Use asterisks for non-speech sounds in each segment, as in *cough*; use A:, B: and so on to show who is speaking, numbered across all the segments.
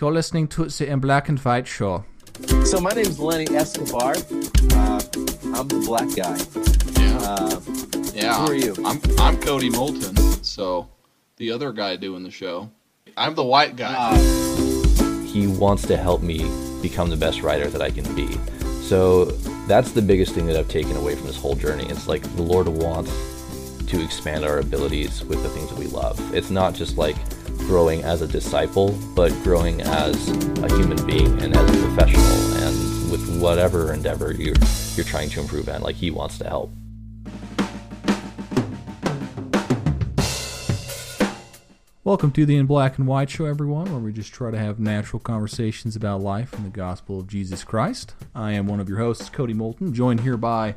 A: You're listening to the In Black and White show.
B: So my name is Lenny Escobar. Uh, I'm the black guy.
C: Yeah.
B: Uh,
C: yeah.
B: who are you?
C: I'm I'm Cody Moulton. So the other guy doing the show. I'm the white guy.
D: he wants to help me become the best writer that I can be. So that's the biggest thing that I've taken away from this whole journey. It's like the Lord wants to expand our abilities with the things that we love. It's not just like growing as a disciple, but growing as a human being and as a professional and with whatever endeavor you're you're trying to improve in. Like he wants to help.
A: Welcome to the In Black and White show, everyone, where we just try to have natural conversations about life and the gospel of Jesus Christ. I am one of your hosts, Cody Moulton, joined here by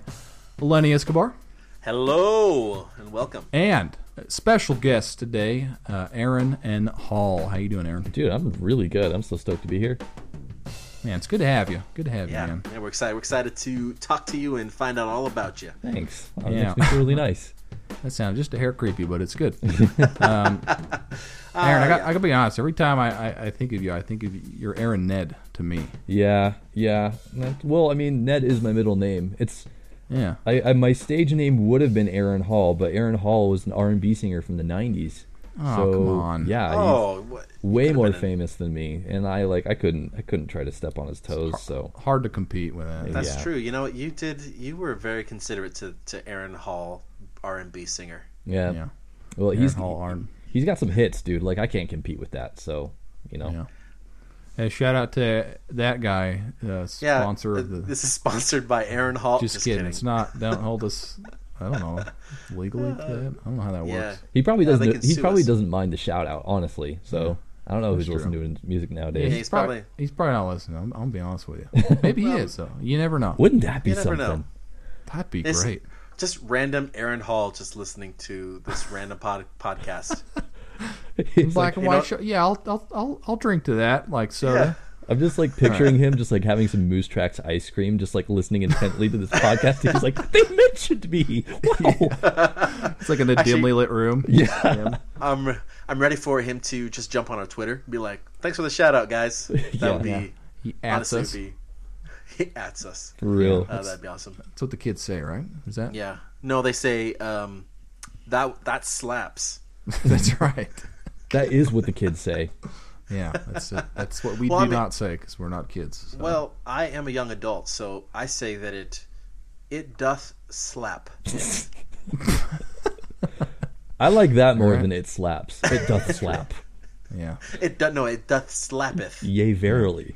A: Lenny Escobar
E: Hello and welcome.
A: and special guest today, uh, Aaron and Hall. How you doing, Aaron?
D: Dude, I'm really good. I'm so stoked to be here.
A: Man, it's good to have you. Good to have
E: Yeah,
A: you, man.
E: yeah, we're excited. We're excited to talk to you and find out all about you.
D: Thanks. That
A: Yeah.
D: makes me feel really nice. *laughs*
A: That sounds just a hair creepy, but it's good. *laughs* um, *laughs* Aaron, I got, I got to be honest. Every time I, I, I think of you, I think of you, you're Aaron Ned to me.
D: Yeah, yeah. Well, I mean, Ned is my middle name. It's
A: Yeah.
D: I, I my stage name would have been Aaron Hall, but Aaron Hall was an R and B singer from the '90s.
A: Oh,
D: so,
A: come on.
D: Yeah,
E: Oh, what,
D: way more
E: been an-
D: famous than me, and I like I couldn't I couldn't try to step on his toes. So
A: Hard to compete with that.
E: That's
D: Yeah.
E: true. You know? You did. You were very considerate to, to Aaron Hall, R and B singer.
D: yeah,
A: Yeah.
D: well
A: Aaron
D: he's
A: Hall, Aaron.
D: he's got some hits, dude. Like I can't compete with that. So you know,
A: Yeah. Hey, shout out to that guy, uh,
E: Yeah.
A: sponsor
E: uh,
A: of the.
E: This is sponsored by Aaron Hall.
A: just, kidding. It's not. Don't *laughs* hold us. I don't know legally. *laughs* to that. I don't know how that
E: Yeah.
A: works.
D: he probably
E: Yeah,
D: doesn't
E: can
D: he probably
E: us.
D: doesn't mind the shout out, honestly. So I don't know who's
A: That's
D: listening to his music nowadays.
E: Yeah, he's probably-
A: He's probably not listening. I'm, I'm gonna be honest with you. *laughs* Maybe he is though. You never know.
D: Wouldn't that be
E: You never
D: something?
E: know.
A: That'd be
E: It's-
A: great.
E: Just random Aaron Hall just listening to this random pod, podcast. *laughs*
D: It's
A: Black
D: like-
A: and white
E: know-
A: show. Yeah, I'll, I'll I'll I'll drink to that like soda.
D: I'm just like picturing him just like having some Moose Tracks ice cream, just like listening intently to this podcast. He's like, they mentioned me. *laughs* Wow.
A: It's like in a dimly lit room.
D: Yeah.
E: I'm I'm ready for him to just jump on our Twitter, and be like, "Thanks for the shout out, guys." *laughs* That
D: Yeah.
E: would be
A: Yeah. He adds
E: honestly
A: us.
E: be he adds us.
D: For real.
E: Uh, that'd be awesome.
A: That's what the kids say, right? Is that?
E: Yeah. No, they say um, that that slaps.
A: That's right.
D: That is what the kids say. *laughs*
A: Yeah, that's it. That's what we
E: Well,
A: do
E: I mean-
A: not say because we're not kids. so.
E: Well, I am a young adult, so I say that it it doth slap.
D: I like that more
A: Alright.
D: than it slaps. It doth *laughs* slap.
A: yeah,
E: It doth no, it doth slappeth.
D: Yea, verily.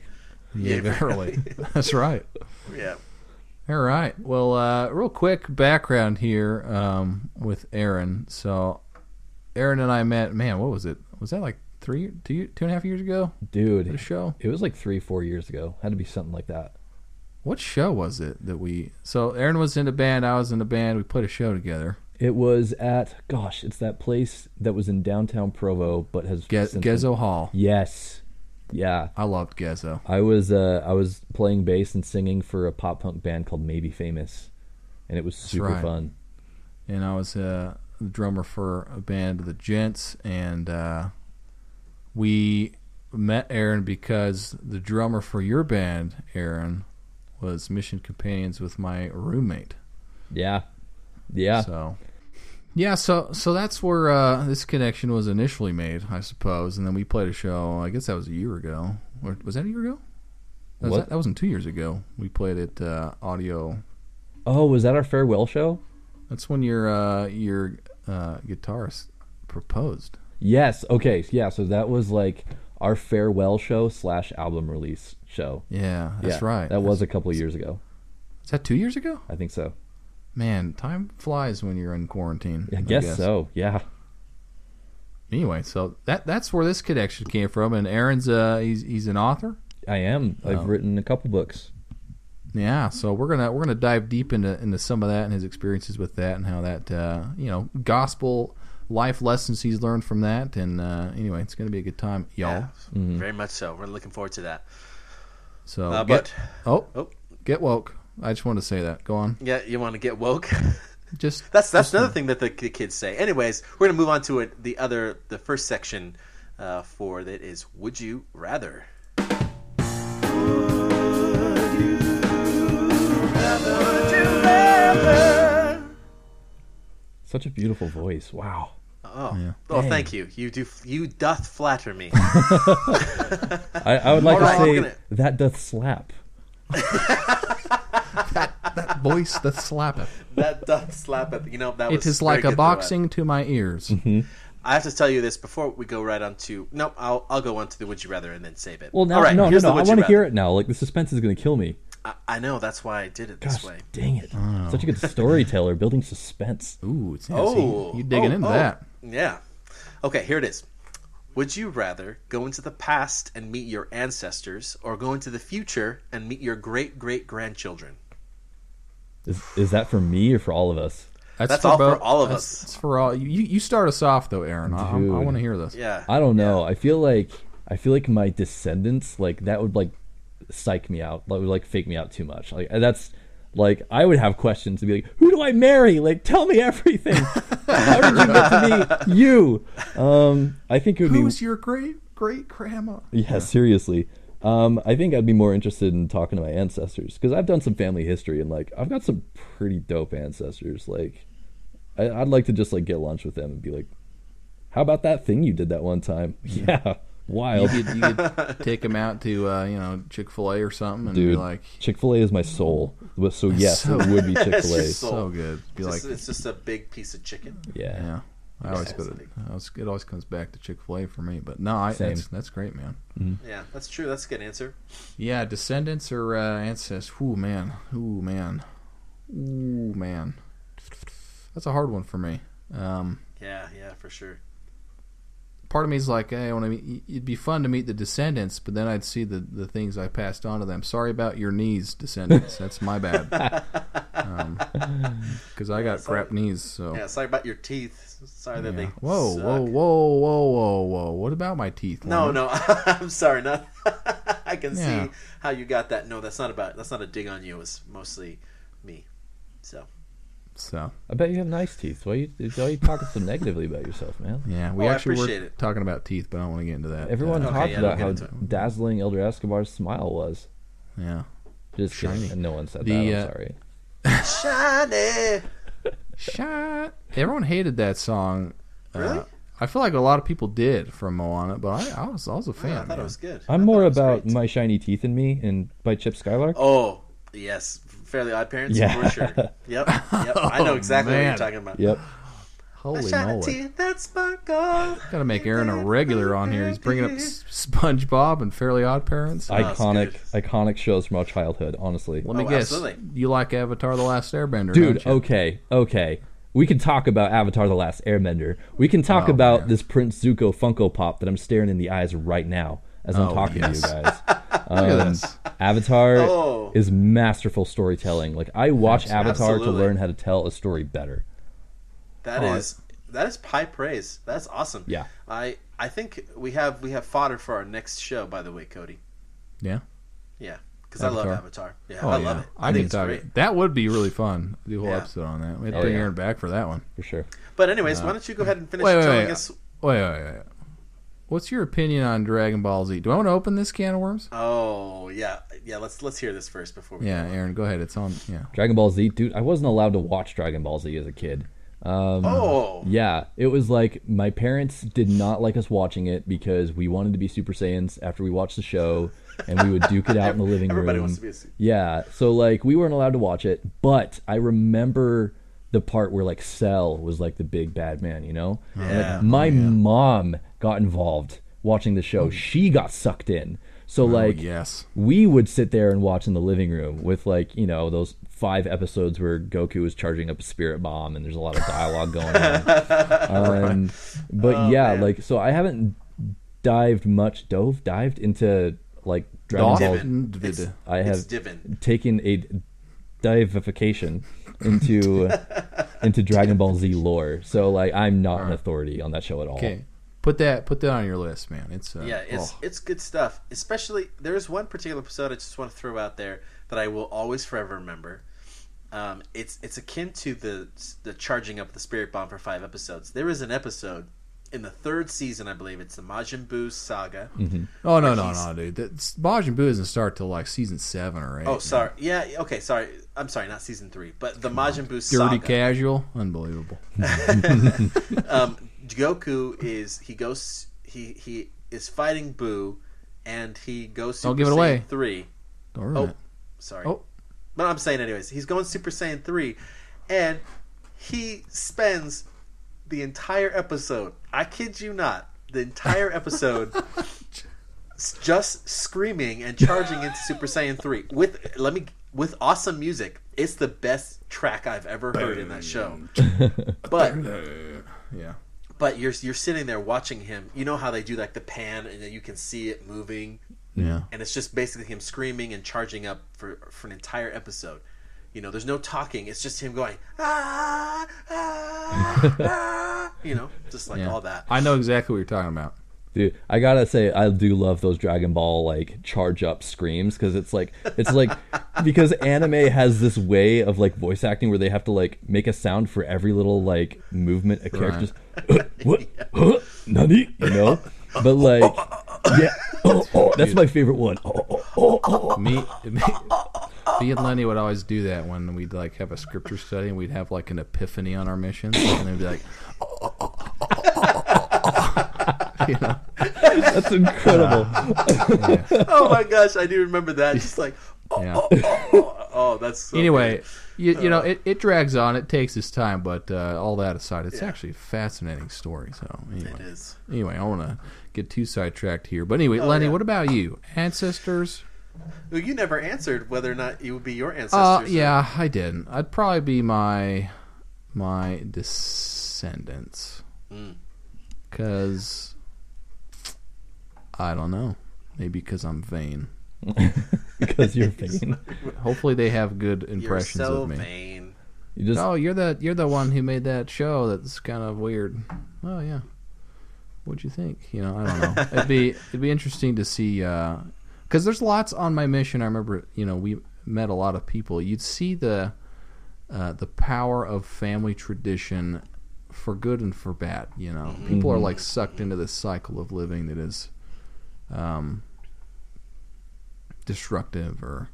A: yeah, verily. *laughs* That's right.
E: Yeah.
A: All right. Well, uh, real quick background here um, with Aaron. So, Aaron and I met. Man, what was it? Was that like three, two, two and a half years ago?
D: Dude,
A: show.
D: it was like three, four years ago. Had to be something like that.
A: What show was it that we? So Aaron was in a band. I was in a band. We played a show together.
D: It was at, gosh, it's that place that was in downtown Provo, but has
A: Ge- Gezo Hall.
D: Yes. Yeah.
A: I loved Gezo.
D: I was uh, I was playing bass and singing for a pop punk band called Maybe Famous, and it was super
A: right.
D: fun.
A: and I was uh, the drummer for a band, the Gents, and uh, we met Aaron because the drummer for your band, Aaron, was Mission Companions with my roommate.
D: Yeah, yeah.
A: So, yeah, so so that's where uh, this connection was initially made, I suppose, and then we played a show. I guess that was a year ago. Or was that a year ago? That, was
D: What?
A: that, that wasn't two years ago. We played at uh, Audio.
D: Oh, was that our farewell show?
A: That's when your uh, your uh, guitarist proposed.
D: Yes. Okay. Yeah. So that was like our farewell show slash album release show.
A: Yeah, that's
D: Yeah,
A: right.
D: That was a couple of years ago.
A: Is that two years ago?
D: I think so.
A: Man, time flies when you're in quarantine.
D: I guess, so. Yeah.
A: Anyway, so that that's where this connection came from. And Aaron's uh he's he's an author.
D: I am. I've
A: Oh.
D: written a couple books.
A: Yeah, so we're gonna we're gonna dive deep into into some of that and his experiences with that and how that uh, you know gospel life lessons he's learned from that. And uh, anyway, it's gonna be a good time, y'all.
E: Yeah,
D: Mm-hmm.
E: very much so. We're looking forward to that.
A: So
E: Uh,
A: get,
E: but
A: oh
E: oh,
A: get woke. I just wanted to say that. Go on.
E: yeah, you want to get woke? *laughs*
A: Just *laughs*
E: That's that's another thing that the k- kids say. Anyways, we're gonna move on to it. The other, the first section uh, for that is "Would you rather?"
D: Such a beautiful voice. Wow.
E: Oh,
A: Yeah.
E: well,
D: Dang.
E: thank you. You do. You doth flatter me. *laughs*
D: I, I would like
E: Alright,
D: to say
E: gonna-
D: that doth slap. *laughs*
A: That voice, that slap it.
E: that doth slap it. You know that was.
A: It is like a
E: good, though, Ed.
A: boxing to my ears. Mm-hmm.
E: I have to tell you this before we go right on to. Nope, I'll I'll go on to the would you rather and then save it.
D: Well, now,
E: All right,
D: no, no, no. I want to hear it now. Like the suspense is going to kill me.
E: I, I know that's why I did it this way.
D: dang it! *laughs* Such a good storyteller, building suspense.
A: Ooh, it's, yeah,
E: Oh,
A: see, you digging
E: oh,
A: into
E: oh.
A: that?
E: Yeah. Okay, here it is. Would you rather go into the past and meet your ancestors, or go into the future and meet your great great grandchildren?
D: Is, is that for me or for all of us?
E: That's all for all of
A: that's-
E: us.
A: It's for all. You, you start us off though, Aaron. I, I, want to hear this.
E: Yeah.
D: I don't know. I feel like I feel like my descendants like that would like psych me out. Would like fake me out too much. Like that's like I would have questions to be like, who do I marry? Like tell me everything. *laughs* How did you get to me? You. Um, I think it would be
A: Who's your great great grandma?
D: Yeah, seriously. Um, I think I'd be more interested in talking to my ancestors because I've done some family history and like I've got some pretty dope ancestors. Like, I, I'd like to just like get lunch with them and be like, "How about that thing you did that one time?" *laughs* Yeah,
A: You
D: wild,
A: could, you could *laughs* take them out to uh, you know Chick Fil A or something and be like,
D: Chick Fil A is my soul. But- So yes,
A: So-
D: it would be Chick Fil A.
E: It's
A: so good. Be
E: It's
A: like,
E: just, it's just a big piece of chicken.
D: Yeah.
A: yeah. I always
E: Yeah,
A: go to.
E: it's
A: I always, it always comes back to Chick Fil A for me. But no, I,
D: Same.
A: that's that's great, man.
E: Yeah, that's true. That's a good answer.
A: Yeah, descendants or uh, ancestors. Ooh man. Ooh man. Ooh man. That's a hard one for me. Um,
E: Yeah, yeah, for sure.
A: Part of me is like, hey, I want to meet. It'd be fun to meet the descendants, but then I'd see the the things I passed on to them. Sorry about your knees, descendants. *laughs* That's my bad. Um, because I got
E: sorry.
A: crap knees. So
E: Yeah, sorry about your teeth. Sorry that
A: Yeah.
E: they.
A: Whoa,
E: suck.
A: whoa, whoa, whoa, whoa, whoa! What about my teeth?
E: No,
A: Lauren?
E: no, *laughs* I'm sorry. Not. *laughs* I can
A: Yeah.
E: see how you got that. No, that's not about. That's not a dig on you. It's mostly me. So
A: So
D: I bet you have nice teeth. Why you, why you talking so negatively about yourself, man?
A: yeah, we
E: Oh, I
A: actually were
E: appreciate it.
A: talking about teeth, but I don't want to get into that.
D: Everyone
A: Uh,
D: talked
E: yeah,
D: about
E: don't
D: how
E: into it.
D: dazzling Elder Escobar's smile was.
A: yeah,
D: Just
A: Shiny.
D: kidding. No one said
A: The,
D: that. I'm
A: uh,
D: sorry.
E: shiny.
A: shot. Everyone hated that song. Uh,
E: Really?
A: I feel like a lot of people did from Moana, but I, I was I was a fan.
E: Yeah, I thought
A: man.
E: it was good.
D: I'm
E: I
D: more
E: it was
D: about
E: great.
D: my shiny teeth in me and by Chip Skylark.
E: Oh yes, Fairly Odd Parents
D: Yeah.
E: for sure. *laughs* Yep, yep. I know
A: Oh,
E: exactly what you're talking about.
D: Yep.
A: Holy
E: Shiny
A: moly!
E: teeth that sparkle.
A: Got to make Aaron a regular on here. He's bringing up SpongeBob and Fairly Odd Parents.
E: Oh,
D: iconic,
E: good.
D: iconic shows from our childhood. Honestly,
A: Let me
E: Oh,
A: guess.
E: absolutely.
A: You like Avatar: The Last Airbender,
D: dude.
A: don't you?
D: Okay, okay. We can talk about Avatar: The Last Airbender. We can talk
A: Oh,
D: about
A: man.
D: this Prince Zuko Funko Pop that I'm staring in the eyes right now as I'm
A: Oh,
D: talking
A: yes.
D: to you *laughs* guys.
A: Look at
D: Um,
A: this.
D: Avatar
E: Oh.
D: is masterful storytelling. Like I watch Avatar to learn how to tell a story better.
E: That
A: Oh,
E: is that is high praise. That's awesome.
D: Yeah.
E: I I think we have we have fodder for our next show. By the way, Cody.
A: Yeah.
E: Yeah, because I love
A: Avatar.
E: Avatar. Yeah,
A: Oh
E: I
A: yeah.
E: love it. I,
A: I
E: think
A: can
E: it's
A: talk.
E: great.
A: That would be really fun. Do a whole
E: Yeah.
A: episode on that. We have to
D: Oh,
A: bring
D: yeah.
A: Aaron back for that one.
D: For sure.
E: But anyways, why don't you go ahead and finish
A: Wait, wait,
E: telling
A: wait.
E: us?
A: Wait, wait, wait. What's your opinion on Dragon Ball Z? Do I want to open this can of worms?
E: Oh yeah, yeah. Let's let's hear this first before we.
A: Yeah,
E: go on.
A: Aaron, go ahead. It's on. Yeah.
D: Dragon Ball Z, dude. I wasn't allowed to watch Dragon Ball Z as a kid. Um,
E: Oh.
D: Yeah, it was like my parents did not like us watching it because we wanted to be Super Saiyans after we watched the show, and we would duke it out in the *laughs* living
E: Everybody
D: room.
E: wants to be a Super-
D: Yeah, so like we weren't allowed to watch it, but I remember the part where like Cell was like the big bad man, you know? And, like,
E: Yeah.
D: my mom got involved watching the show. She got sucked in. So like
A: oh, yes.
D: we would sit there and watch in the living room with like you know those five episodes where Goku is charging up a spirit bomb and there's a lot of dialogue going on. *laughs* Um, but
E: Oh,
D: yeah,
E: man.
D: like so I haven't dived much, dove, dived into like Dragon Ball.
E: Divin. It's,
D: I have
E: Divin.
D: taken a divification into *laughs* into Dragon Ball Z lore. So like I'm not an authority on that show at all.
A: Okay. Put that put that on your list, man. It's uh,
E: Yeah, it's
A: oh.
E: it's good stuff. Especially there's one particular episode I just want to throw out there that I will always forever remember. Um, it's it's akin to the the charging up the spirit bomb for five episodes. There is an episode in the third season, I believe it's the Majin Buu saga.
A: Oh no, no, no, dude. That's, Majin Buu doesn't start till like season seven or eight.
E: Oh, sorry. Yeah, okay, sorry. I'm sorry, not season three, but the Majin Buu
A: Dirty
E: saga.
A: casual, unbelievable. *laughs* *laughs*
E: um, Goku is he goes he he is fighting Buu, and he goes. Super
A: Don't give it
E: Saiyan
A: away.
E: Three.
A: Don't ruin
E: Oh,
A: it.
E: sorry.
A: Oh.
E: But I'm saying anyways, he's going Super Saiyan three, and he spends the entire episode. I kid you not, the entire episode. *laughs* Just screaming and charging into Super Saiyan three with let me with awesome music. It's the best track I've ever heard in that show. But *laughs*
A: Yeah.
E: But you're you're sitting there watching him. You know how they do like the pan, and you can see it moving,
A: Yeah.
E: and it's just basically him screaming and charging up for for an entire episode. You know, there's no talking. It's just him going ah ah, ah *laughs* you know, just like
A: yeah.
E: all that.
A: I know exactly what you're talking about.
D: Dude, I gotta say, I do love those Dragon Ball like charge up screams because it's like it's like *laughs* because anime has this way of like voice acting where they have to like make a sound for every little like movement a character's what huh? nani you know, but like yeah, oh, oh, that's my favorite one. Oh, oh, oh, oh.
A: Me, me, me and Lenny would always do that when we'd like have a scripture study and we'd have like an epiphany on our missions, and they'd be like, *laughs* you know,
D: That's incredible.
E: oh my gosh, I do remember that. Just like oh,
A: yeah.
E: oh, oh, oh, oh, that's so
A: anyway,
E: good.
A: You, you know, it, it drags on. It takes its time, but uh, all that aside, it's
E: Yeah.
A: actually a fascinating story. So anyway,
E: it is.
A: anyway, I want to get too sidetracked here. But anyway,
E: Oh,
A: Lenny,
E: yeah.
A: what about you? Ancestors?
E: Well, you never answered whether or not it would be your ancestors.
A: Uh, yeah, I didn't. I'd probably be my my descendants,
E: Mm.
A: because I don't know. Maybe because I'm vain. *laughs*
D: because you're vain. *laughs*
A: Hopefully, they have good
E: You're
A: impressions
E: so
A: of me.
E: vain.
D: You just
A: Oh, you're the you're the one who made that show. That's kind of weird. Oh yeah. What'd you think? You know, I don't know. *laughs* it'd be it'd be interesting to see because there's lots on my mission. I remember, you know, we met a lot of people. You'd see the uh, the power of family tradition for good and for bad. You know, people are like sucked into this cycle of living that is um, destructive or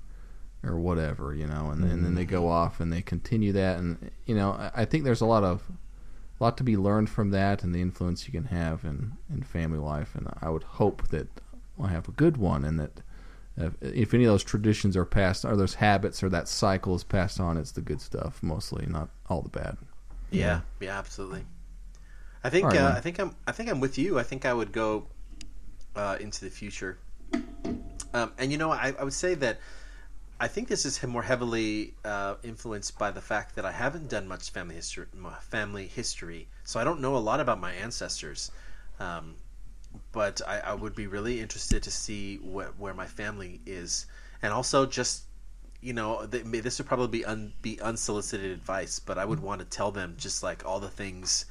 A: or whatever, you know, and, and then they go off and they continue that, and you know, I, I think there's a lot of a lot to be learned from that and the influence you can have in in family life, and I would hope that I have a good one, and that if, if any of those traditions are passed, or those habits or that cycle is passed on, it's the good stuff mostly, not all the bad.
E: Yeah, yeah, absolutely. I think
A: All right,
E: uh, I think I'm I think I'm with you. I think I would go uh, into the future. Um, and you know, I, I would say that I think this is more heavily uh, influenced by the fact that I haven't done much family history, family history, so I don't know a lot about my ancestors. Um, but I, I would be really interested to see wh- where my family is, and also just you know th- this would probably be un- be unsolicited advice, but I would want to tell them just like all the things,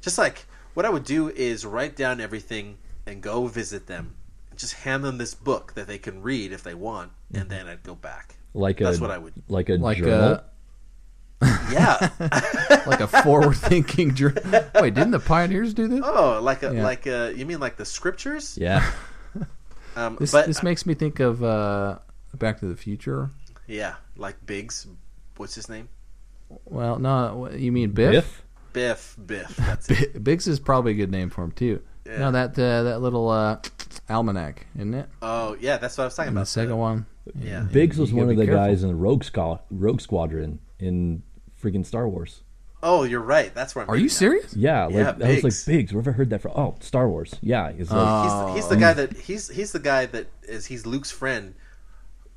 E: just like what I would do is write down everything and go visit them, just hand them this book that they can read if they want, and then I'd go back.
D: like a
E: That's what I would.
D: like a
A: Like
D: journal.
A: a *laughs*
E: Yeah. *laughs*
A: like a forward thinking. Dr- *laughs* Wait, didn't the pioneers do this?
E: oh, like a
A: Yeah.
E: like a you mean like the scriptures?
D: yeah.
E: Um,
A: This
E: but
A: this makes me think of uh, Back to the Future.
E: yeah, like Biggs. What's his name?
A: Well, no, you mean Biff?
D: Biff.
E: Biff. Biff. That's.
A: B- Biggs is probably a good name for him too.
E: Yeah.
A: No, that uh, that little uh, almanac, isn't it?
E: Oh yeah, that's what I was talking
A: And the
E: about.
A: second one.
E: Yeah.
D: Biggs was one of the
A: careful.
D: guys in the Rogue Squad, Rogue Squadron in freaking Star Wars.
E: Oh, you're right. That's where I'm.
A: Are you
E: reading now.
A: serious?
D: Yeah, like
E: Yeah,
D: I was like Biggs. Where have I heard that from? Oh, Star Wars. Yeah, he's like
A: Uh,
E: He's, he's the guy that he's he's the guy that is he's Luke's friend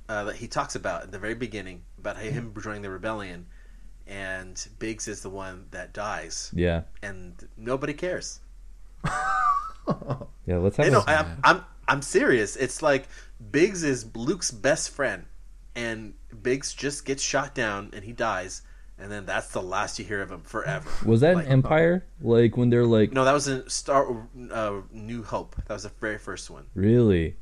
E: uh, that he talks about at the very beginning about him joining the rebellion, and Biggs is the one that dies,
D: yeah,
E: and nobody cares.
D: Yeah. Let's have
E: You know,
D: a,
E: I'm, I'm I'm serious. It's like Biggs is Luke's best friend, and Biggs just gets shot down and he dies, and then that's the last you hear of him forever.
D: was that
E: Like-
D: an Empire? Like when they're like
E: No, that was in Star uh, New Hope. That was the very first one.
D: really.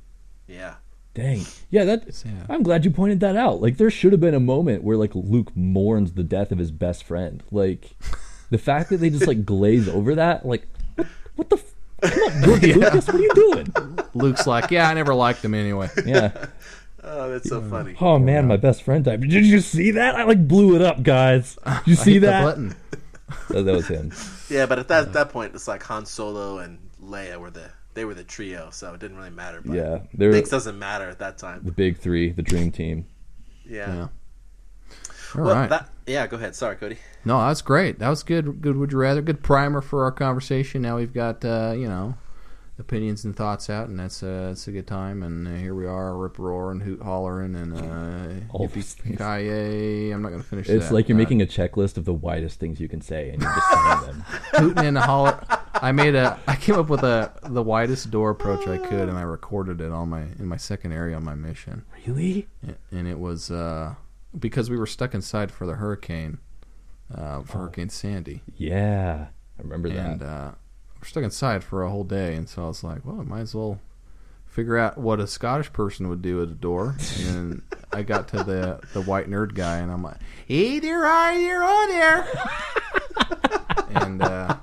E: Yeah.
D: Dang. Yeah, that.
A: sad.
D: I'm glad you pointed that out. Like, there should have been a moment where like Luke mourns the death of his best friend. Like, the fact that they just like *laughs* glaze over that, like, what, What the? F- Come on, George *laughs* Lucas, what are you doing?
A: Luke's like, yeah, I never liked him anyway. *laughs*
D: Yeah.
E: Oh, that's so funny.
D: Oh man, my best friend died. Did you see that? I like blew it up, guys. Did you see
A: Hit the
D: that?
A: button. *laughs*
D: that? That was him.
E: Yeah, but at that that point, it's like Han Solo and Leia were the they were the trio, so it didn't really matter. But
D: Yeah, they're
E: Biggs doesn't matter at that time.
D: the big three, the dream team.
E: Yeah.
A: Yeah. All
E: Well,
A: right.
E: that, yeah. Go ahead. Sorry, Cody.
A: No, that's great. That was good. Good. Would you rather? Good primer for our conversation. Now we've got uh, you know opinions and thoughts out, and that's uh, that's a good time. And uh, here we are, rip roaring, hoot hollering, and uh,
D: All those things.
A: I'm not going to finish.
D: It's
A: that.
D: like you're
A: Uh,
D: making a checklist of the widest things you can say, and you're just saying them. *laughs*
A: hooting and holler. I made a. I came up with a the widest door approach I could, and I recorded it on my in my second area on my mission.
D: Really?
A: and it was uh, because we were stuck inside for the hurricane, uh, for Hurricane Sandy,
D: Yeah, I remember
A: and
D: that.
A: uh, we're stuck inside for a whole day. And so I was like, well, I might as well figure out what a Scottish person would do at a door. And then I got to the the white nerd guy, and I'm like, hey there, hi there, oh there, and uh,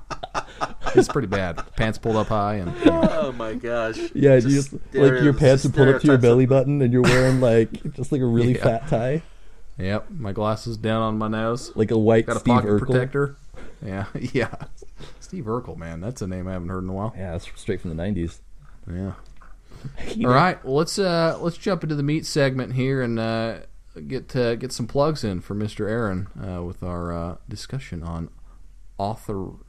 A: it's pretty bad. Pants pulled up high, and you know,
E: Oh my gosh.
D: yeah,
E: Just
D: you just, like your pants are pulled up to your belly button, and you're wearing like just like a really *laughs*
A: Yeah.
D: fat tie,
A: yep, my glasses down on my nose.
D: like a white
A: Got a
D: Steve
A: pocket
D: Urkel.
A: protector. *laughs* Yeah, *laughs* yeah. Steve Urkel, man, that's a name I haven't heard in a while.
D: Yeah, that's straight from the '90s.
A: Yeah. *laughs*
D: You
A: All
D: know,
A: right. Well, let's uh let's jump into the meat segment here and uh, get uh, get some plugs in for Mr. Aaron uh, with our uh, discussion on authorization.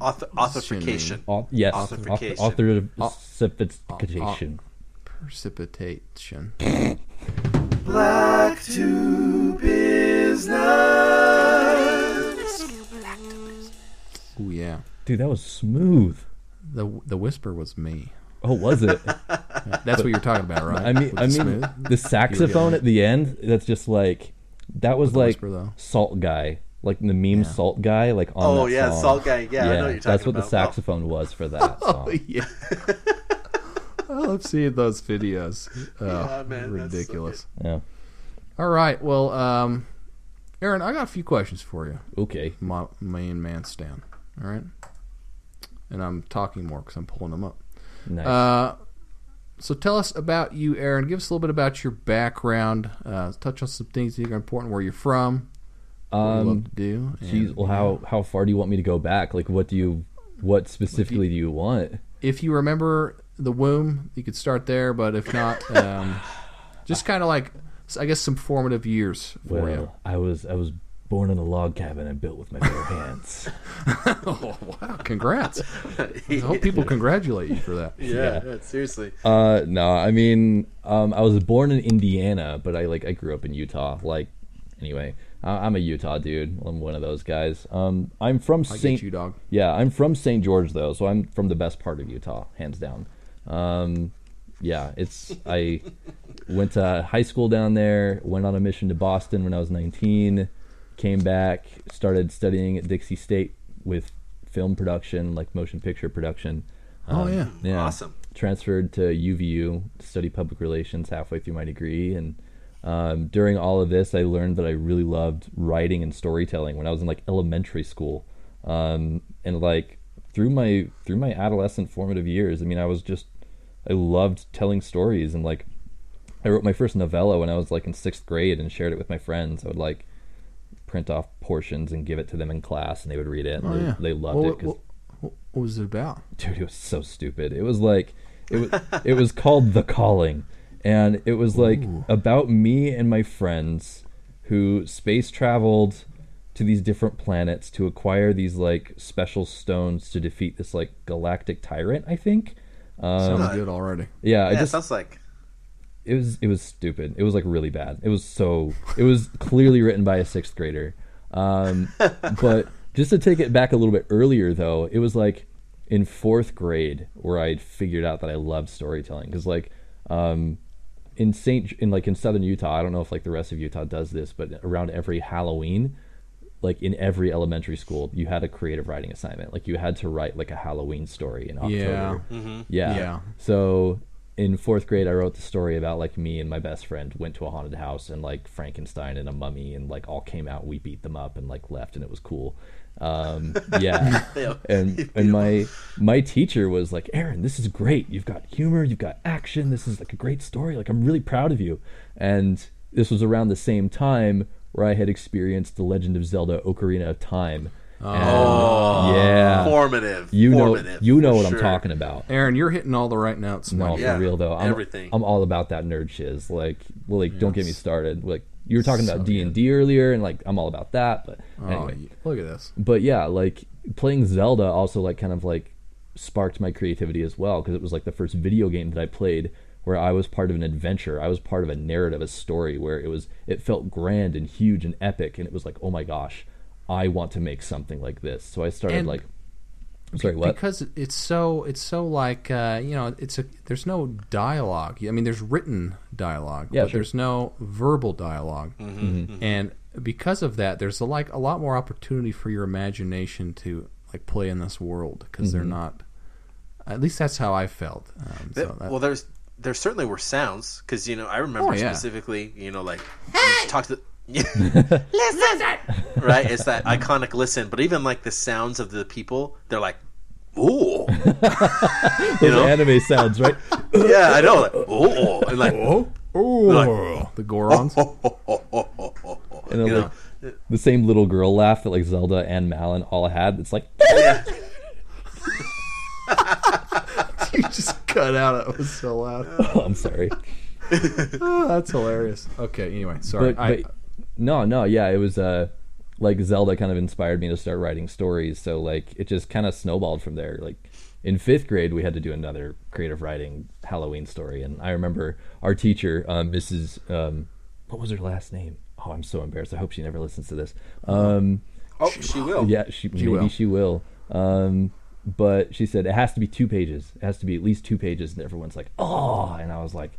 E: Author, authorification.
D: au- yes,
E: Authorification.
D: author,
A: Au-
D: authorification.
A: Precipitation.
E: Black to business.
A: Ooh yeah.
D: Dude, that was smooth.
A: The the whisper was me.
D: Oh, was it? *laughs*
A: That's what you're talking about, right?
D: I mean,
A: With
D: I
A: the
D: mean,
A: smooth?
D: the saxophone at the end. That's just like that was like
A: whisper.
D: Salt Guy, like the meme
A: Yeah.
D: Salt Guy, like on
E: Oh
D: that
E: yeah,
D: song.
E: Salt Guy. Yeah, I know what you're talking
D: that's what
E: about.
D: the saxophone was for that *laughs* oh, song.
A: Oh yeah. I love seeing those videos. *laughs* Oh,
E: Yeah, man, that's so
A: ridiculous.
D: Yeah.
A: All right. Well, um, Aaron, I got a few questions for you.
D: Okay.
A: my main man Stan. All right, and I'm talking more because I'm pulling them up.
D: Nice.
A: Uh, so tell us about you, Aaron. Give us a little bit about your background. Uh, touch on some things that you're important. Where you're from. What you love
D: um,
A: to do.
D: geez,
A: and,
D: well, how how far do you want me to go back? Like, what do you, what specifically do you want?
A: If you remember the womb, you could start there. But if not, *laughs* um, just kind of like I guess some formative years for
D: Well,
A: you.
D: I was I was born in a log cabin and built with my bare hands. *laughs*
A: Oh wow! Congrats. *laughs* I hope people congratulate you for that.
E: Yeah,
D: Yeah.
E: yeah, seriously.
D: Uh, no, I mean, um, I was born in Indiana, but I like I grew up in Utah. Like, anyway, I, I'm a Utah dude. I'm one of those guys. Um, I'm from
A: I
D: Saint.
A: get you, dog.
D: Yeah, I'm from St. George though, so I'm from the best part of Utah, hands down. Um, yeah, it's I went to high school down there, went on a mission to Boston when I was 19, came back, started studying at Dixie State with film production, like motion picture production.
A: Oh,
D: Um,
A: yeah.
D: yeah,
E: Awesome.
D: Transferred to UVU to study public relations halfway through my degree, and um, during all of this, I learned that I really loved writing and storytelling when I was in like elementary school, um, and like through my through my adolescent formative years. I mean, I was just I loved telling stories, and like I wrote my first novella when I was like in sixth grade and shared it with my friends. I would like print off portions and give it to them in class, and they would read it, and
A: Oh
D: they,
A: yeah.
D: they loved it 'cause-
A: What, what, what was it about?
D: dude, it was so stupid. It was like it was it was called The Calling, and it was like
A: Ooh.
D: about me and my friends who space traveled to these different planets to acquire these like special stones to defeat this like galactic tyrant. I think. Um,
A: Sounds good already.
D: yeah, I
E: yeah,
D: just
E: sounds like
D: it was it was stupid. It was like really bad. It was so it was clearly written by a sixth grader. Um, *laughs* but just to take it back a little bit earlier, though, it was like in fourth grade where I figured out that I loved storytelling because like um, in Saint in like in southern Utah, I don't know if like the rest of Utah does this, but around every Halloween, like in every elementary school, you had a creative writing assignment. Like you had to write like a Halloween story in October.
A: Yeah.
D: Yeah.
A: Yeah.
D: So in fourth grade, I wrote the story about like me and my best friend went to a haunted house and like Frankenstein and a mummy and like all came out. We beat them up and like left, and it was cool. Um, *laughs* yeah,
E: Yeah.
D: and and my my teacher was like, Aaron, this is great. You've got humor, you've got action. This is like a great story. Like I'm really proud of you. And this was around the same time where I had experienced the Legend of Zelda: Ocarina of Time.
E: Oh,
D: yeah,
E: formative.
D: you know
E: formative,
D: you know
E: for
D: what I'm talking about.
A: Aaron, you're hitting all the right notes.
D: No,
A: man.
D: for
E: Yeah,
D: real though. I'm,
E: everything.
D: I'm all about that nerd shiz. Like, well, like, don't get me started. Like, you were talking
A: So
D: about D and D earlier, and like, I'm all about that. But
A: Oh,
D: anyway,
A: y- look at this.
D: but yeah, like playing Zelda also like kind of like sparked my creativity as well because it was like the first video game that I played where I was part of an adventure. I was part of a narrative, a story where it was it felt grand and huge and epic, and it was like, oh my gosh, I want to make something like this. So I started
A: And-
D: like, I'm sorry, what?
A: Because it's so it's so like uh, you know it's a there's no dialogue. I mean there's written dialogue,
D: Yeah,
A: but
D: sure.
A: there's no verbal dialog
E: Mm-hmm.
A: And because of that, there's a, like a lot more opportunity for your imagination to like play in this world because they're not. At least that's how I felt. Um,
E: Th-
A: so that,
E: well, there's there certainly were sounds because you know I remember
A: Oh, yeah.
E: specifically you know like you talk to *laughs* listen right it's that iconic listen but even like the sounds of the people they're like ooh *laughs*
D: Those
E: you know?
D: anime sounds, right? *laughs*
E: yeah I know like ooh and like
A: oh, oh, the Gorons.
D: And then
E: You
D: like the same little girl laugh that like Zelda and Malon all had. It's like
E: yeah
A: you just cut out. It was so loud. *laughs*
D: oh, I'm sorry. *laughs*
A: Oh, that's hilarious. Okay, anyway, sorry.
D: but,
A: I,
D: but no, no, yeah, it was uh like Zelda kind of inspired me to start writing stories. So like it just kind of snowballed from there. Like in fifth grade, we had to do another creative writing Halloween story, and I remember our teacher, um, Mrs. Um, what was her last name? Oh, I'm so embarrassed. I hope she never listens to this. Um,
E: oh she will
D: yeah, she, maybe
A: will.
D: she will. Um, but she said it has to be two pages. It has to be at least two pages, and everyone's like, "Oh!" And I was like,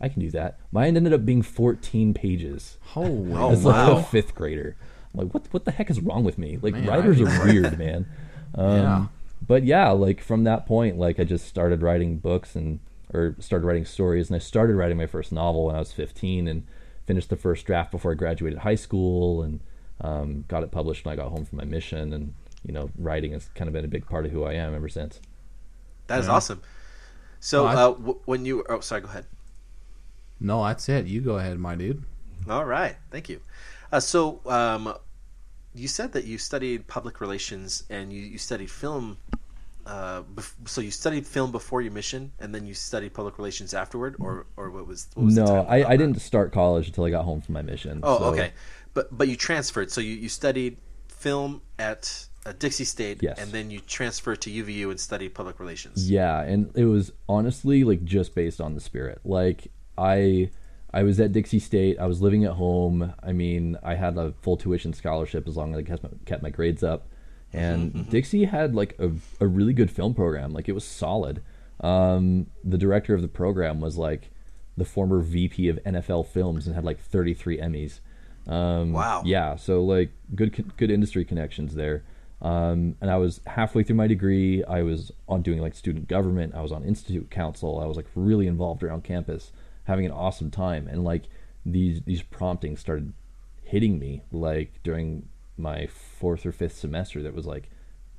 D: "I can do that." Mine ended up being 14 pages
A: holy
E: Oh,
D: as like
E: wow.
D: a fifth grader. I'm like, what what the heck is wrong with me? Like
A: Man,
D: writers are weird, man. *laughs* Um,
A: Yeah.
D: But yeah, like from that point, like I just started writing books and or started writing stories, and I started writing my first novel when I was 15, and finished the first draft before I graduated high school, and um, got it published when I got home from my mission, and you know, writing has kind of been a big part of who I am ever since.
E: that is awesome so
A: Well,
E: uh, w- when you oh sorry go ahead
A: No, that's it. You go ahead, my dude.
E: All right, thank you. Uh, so, um, you said that you studied public relations and you, you studied film. Uh, bef- so you studied film before your mission, and then you studied public relations afterward, or or what was? What was
D: no,
E: timeline
D: I, I
E: that?
D: didn't start college until I got home from my mission.
E: Oh,
D: so-
E: okay, but but you transferred. So you, you studied film at uh, Dixie State,
D: Yes.
E: and then you transferred to UVU and studied public relations.
D: Yeah, and it was honestly like just based on the spirit. Like I I was at Dixie State, I was living at home. I mean, I had a full tuition scholarship as long as I kept my, kept my grades up. And Dixie had like a, a really good film program. Like it was solid. Um, the director of the program was like the former VP of NFL Films and had like 33 Emmys. Um,
E: Wow.
D: Yeah, so like good good industry connections there. Um, and I was halfway through my degree. I was on doing like student government. I was on institute council. I was like really involved around campus, having an awesome time. And like these these promptings started hitting me like during my fourth or fifth semester. That was like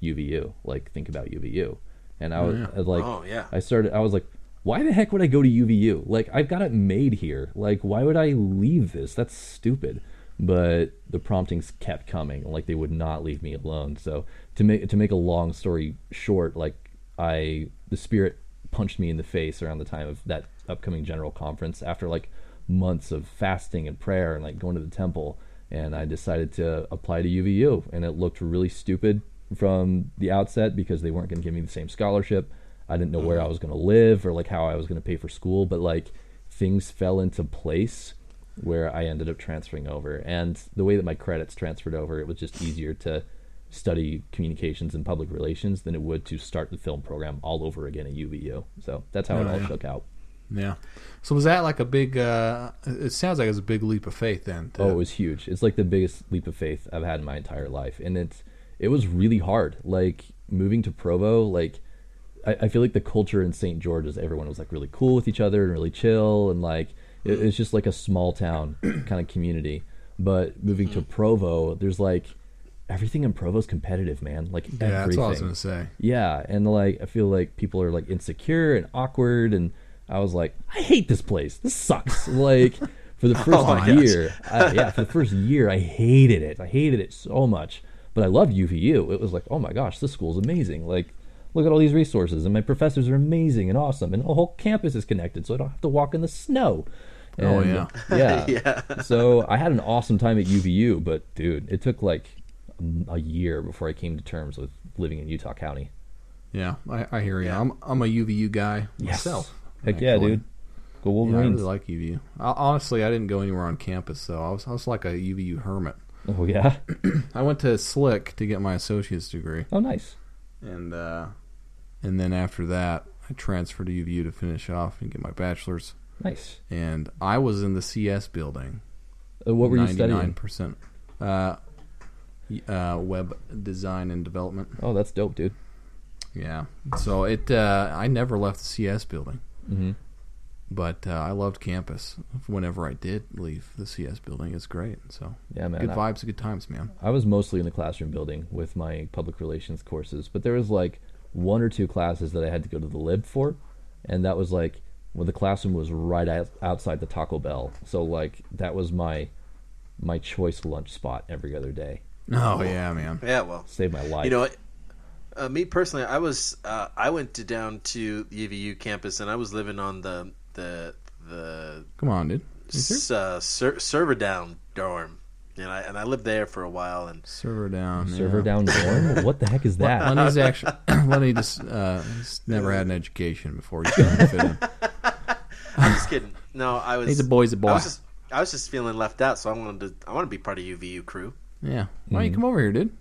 D: UVU. Like think about UVU. And I was I was like,
E: Oh, yeah.
D: I started. I was like, why the heck would I go to UVU? Like I've got it made here. Like why would I leave this? That's stupid. But the promptings kept coming. Like they would not leave me alone. So to make to make a long story short, like I the spirit punched me in the face around the time of that upcoming general conference after like months of fasting and prayer and like going to the temple and I decided to apply to UVU and it looked really stupid from the outset because they weren't going to give me the same scholarship. I didn't know where mm-hmm. I was going to live or like how I was going to pay for school, but like things fell into place where I ended up transferring over. And the way that my credits transferred over, it was just easier to study communications and public relations than it would to start the film program all over again at UVU. So that's how it
A: Oh,
D: all
A: yeah.
D: shook out.
A: Yeah. So was that like a big? uh It sounds like it was a big leap of faith then. to-
D: Oh, it was huge. It's like the biggest leap of faith I've had in my entire life, and it's it was really hard. Like moving to Provo, like I, I feel like the culture in St. George is everyone was like really cool with each other and really chill and like it, it's just like a small town *clears throat* kind of community. But moving to mm. Provo, there's like everything in Provo's competitive, man. Like
A: Yeah, that's
D: everything.
A: all I was gonna say.
D: Yeah, and like I feel like people are like insecure and awkward, and I was like, I hate this place. This sucks. like for the *laughs* oh first
E: my gosh.
D: year, I, yeah, for the first year, I hated it. I hated it so much, but I loved UVU. It was like, oh my gosh, this school's amazing. Like, look at all these resources, and my professors are amazing and awesome, and the whole campus is connected, so I don't have to walk in the snow.
A: Oh, yeah. *laughs*
D: yeah, *laughs*
E: Yeah.
D: so I had an awesome time at UVU, but dude, it took like a year before I came to terms with living in Utah County.
A: Yeah, I, I hear you.
E: Yeah.
A: I'm I'm a UVU guy
D: Yes.
A: myself.
D: Heck yeah, dude. Go
A: Yeah, I really like UVU. I, honestly, I didn't go anywhere on campus, so I was I was like a UVU hermit.
D: oh yeah. *clears throat*
A: I went to Slick to get my associate's degree,
D: Oh nice.
A: and uh, and then after that, I transferred to UVU to finish off and get my bachelor's.
D: Nice.
A: And I was in the CS building.
D: Uh, what were you studying?
A: 99%. Uh, uh, web design and development.
D: Oh, that's dope, dude.
A: Yeah. So it, uh, I never left the CS building,
D: Mm-hmm.
A: but uh, I loved campus. Whenever I did leave the CS building, it's great. So
D: Yeah, man.
A: good
D: I,
A: vibes, good times, man.
D: I was mostly in the classroom building with my public relations courses, but there was like one or two classes that I had to go to the lib for, and that was like when the classroom was right out, outside the Taco Bell. So like that was my my choice lunch spot every other day.
A: Oh yeah, man.
E: Yeah, well,
D: Saved my life.
E: you know, uh, me personally, I was uh, I went to down to the UVU campus, and I was living on the the the
A: Come on, dude.
E: S- uh, ser- server down dorm, and I and I lived there for a while, and
A: Server down.
D: server
A: yeah.
D: down dorm. what the heck is that?
A: Lenny's actually *laughs* *clears throat* Lenny just uh, he's never had an education before he's trying to fit in. *laughs*
E: I'm just kidding. No, I was.
A: He's a boy's a
E: I
A: boy.
E: was just I was just feeling left out, so I wanted to I want to be part of UVU crew.
A: Yeah. Why don't you come over here, dude?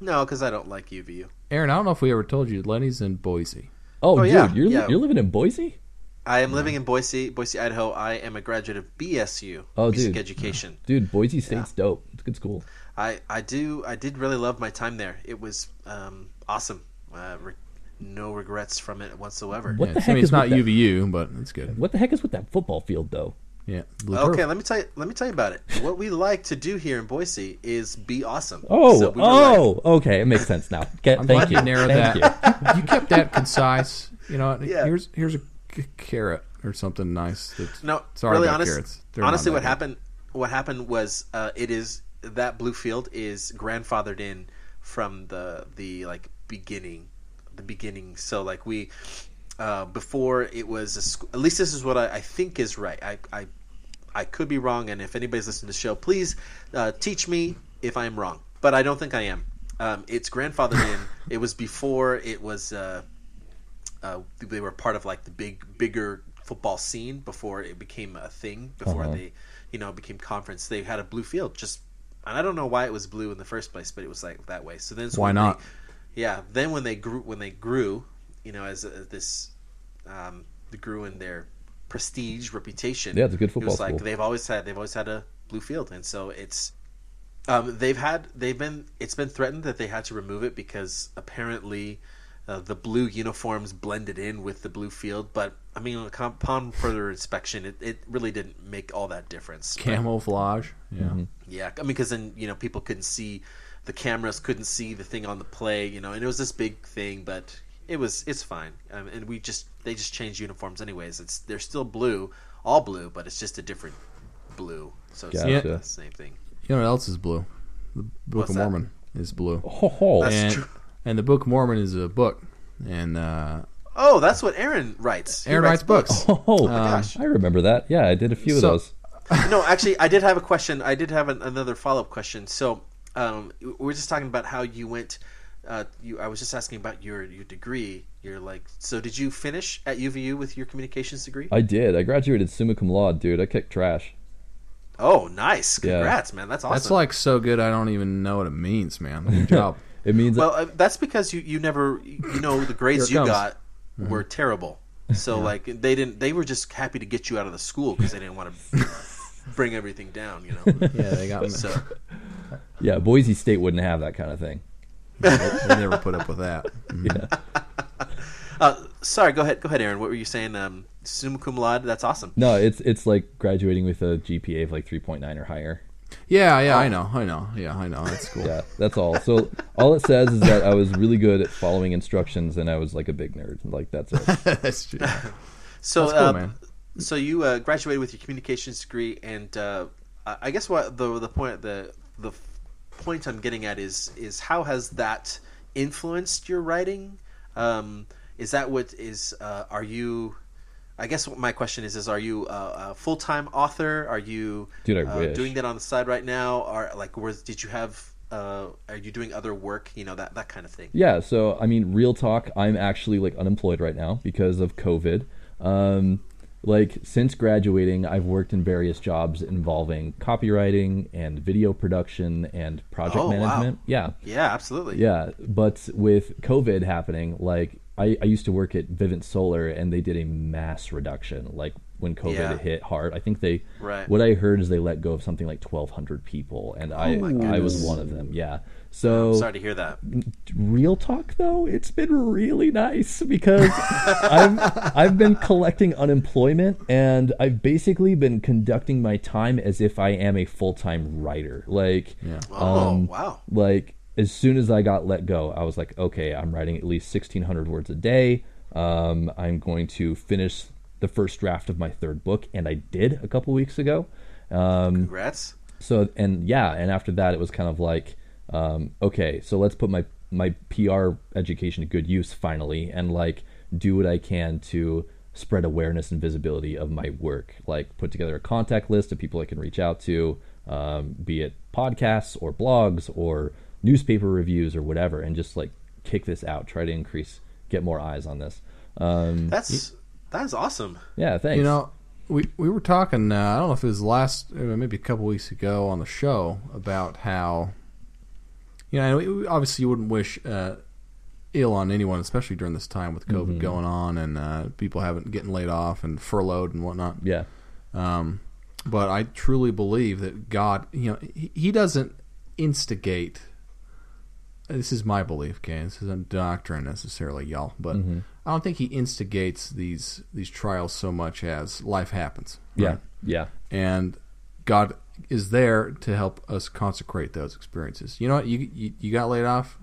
E: No, because I don't like UVU.
A: Aaron, I don't know if we ever told you, Lenny's in Boise.
D: Oh,
E: Oh,
D: dude,
E: yeah,
D: you're
E: yeah.
D: you're living in Boise?
E: I am living in Boise, Boise, Idaho. I am a graduate of BSU,
D: Oh,
E: Music
D: dude.
E: Education.
D: Dude, Boise State's dope. It's a good school.
E: I, I do I did really love my time there. It was um, awesome. Uh, re- no regrets from it whatsoever.
D: What
A: Yeah,
D: the
A: I
D: heck
A: mean, it's
D: is
A: not
D: with that-
A: UVU, but it's good.
D: What the heck is with that football field though?
A: Yeah. Blue
E: Okay,
A: turf.
E: let me tell you. Let me tell you about it. What we like to do here in Boise is be awesome.
D: Oh,
E: So we were like-
D: oh, okay, it makes sense now. Get,
A: I'm
D: thank
A: glad
D: you.
A: you narrowed
D: Thank
A: that.
D: you.
A: You kept that concise. You know, *laughs*
E: Yeah.
A: here's here's a c- carrot or something nice. That's,
E: No,
A: sorry
E: really
A: about
E: honest,
A: carrots. They're
E: honestly, what
A: good.
E: happened? What happened was uh, it is that blue field is grandfathered in from the the like beginning, the beginning. So like we uh, before it was a sc- at least this is what I, I think is right. I, I I could be wrong, and if anybody's listening to the show, please uh, teach me if I am wrong. But I don't think I am. Um, it's grandfathered in. *laughs* It was before it was. Uh, uh, they were part of like the big, bigger football scene before it became a thing. Before
D: Uh-huh.
E: they, you know, became conference. They had a blue field. Just, and I don't know why it was blue in the first place, but it was like that way. So then,
A: Why not?
E: They, yeah. Then when they grew, when they grew, you know, as, as this, um, they grew in their prestige, reputation.
D: Yeah, it's a good football
E: It was like
D: school.
E: they've always had. They've always had a blue field, and so it's. Um, they've had they've been it's been threatened that they had to remove it because apparently uh, the blue uniforms blended in with the blue field. But I mean, upon further inspection, it, it really didn't make all that difference. But,
A: Camouflage. Yeah.
D: Mm-hmm.
E: yeah, I mean, because then you know people couldn't see the cameras, couldn't see the thing on the play, you know, and it was this big thing, but it was it's fine. Um, and we just they just changed uniforms anyways. It's they're still blue, all blue, but it's just a different blue. So it's
D: Gotcha.
E: not the same thing.
A: You know what else is blue? The Book
E: What's
A: of
E: that?
A: Mormon is blue.
D: Oh, ho.
E: That's
A: and,
E: true.
A: And the Book of Mormon is a book. And uh,
E: Oh, that's what Aaron writes. He
A: Aaron writes books.
D: Oh, my
E: gosh.
D: I remember that. Yeah, I did a few
A: So-
D: of those. *laughs*
E: no, actually, I did have a question. I did have an, another follow up question. So, um, we we're just talking about how you went. Uh, you, I was just asking about your your degree. You're like, so did you finish at UVU with your communications degree?
D: I did. I graduated summa cum laude, dude. I kicked trash.
E: oh, nice!
D: Yeah.
E: Congrats, man. That's awesome.
A: that's like so good, I don't even know what it means, man. Good job. *laughs*
D: It means
E: well, uh, that's because you you never you know the grades you
A: it
E: got
A: comes.
E: were terrible. So like they didn't they were just happy to get you out of the school because they didn't want to *laughs* bring everything down. You know.
A: yeah, they got me.
E: So *laughs*
D: yeah, Boise State wouldn't have that kind of thing.
A: they never put up with that.
D: Yeah. *laughs*
E: Uh, sorry, go ahead. Go ahead, Aaron. What were you saying? Um, summa cum laude. That's awesome.
D: No, it's it's like graduating with a GPA of like 3.9 or higher.
A: Yeah, yeah, I know, I know. Yeah, I know. That's cool.
D: Yeah, that's all. So all it says is that I was really good at following instructions and I was like a big nerd. Like that's it. *laughs*
A: That's true. *laughs*
E: So,
A: That's cool,
E: uh,
A: man.
E: so you uh, graduated with your communications degree, and uh, I I guess what the the point the the point I'm getting at is is how has that influenced your writing? Um, is that what is? Uh, are you? I guess what my question is is are you a, a full time author? Are you
D: Dude,
E: uh, doing that on the side right now? Or like, was did you have? Uh, are you doing other work? You know that that kind of thing.
D: Yeah, so I mean, real talk, I'm actually like unemployed right now because of COVID. Um, like since graduating, I've worked in various jobs involving copywriting and video production and project
E: Oh, wow.
D: management. Yeah,
E: Yeah, absolutely.
D: yeah. But with COVID happening, like I, I used to work at Vivint Solar, and they did a mass reduction. Like when COVID
E: Yeah.
D: hit hard, I think they.
E: Right.
D: What I heard is they let go of something like 1,200 people, and I I was one of them. Yeah. So I'm
E: Sorry to hear that.
D: real talk though it's been really nice because *laughs* i've i've been collecting unemployment and i've basically been conducting my time as if i am a full-time writer like
E: Oh
D: um,
E: wow.
D: like as soon as i got let go i was like okay i'm writing at least 1600 words a day. Um, i'm going to finish the first draft of my third book and i did a couple weeks ago. Um,
E: Congrats.
D: so and yeah and after that it was kind of like um, okay so let's put my my pr education to good use finally and like do what i can to spread awareness and visibility of my work. Like put together a contact list of people i can reach out to um, be it podcasts or blogs or newspaper reviews or whatever and just like kick this out try to increase get more eyes on this um,
E: That's that's awesome.
D: yeah thanks
A: You know, we we were talking. Uh, I don't know if it was last, uh, maybe a couple weeks ago on the show about how, you know, we- we- obviously you wouldn't wish uh, ill on anyone, especially during this time with COVID going on and uh, people haven't getting laid off and furloughed and whatnot.
D: yeah
A: Um, but I truly believe that God, you know, he, he doesn't instigate. This is my belief, okay? This isn't doctrine necessarily, y'all, but
D: Mm-hmm.
A: I don't think he instigates these these trials so much as life happens.
D: yeah yeah
A: and God is there to help us consecrate those experiences. You know what? You you, you got laid off.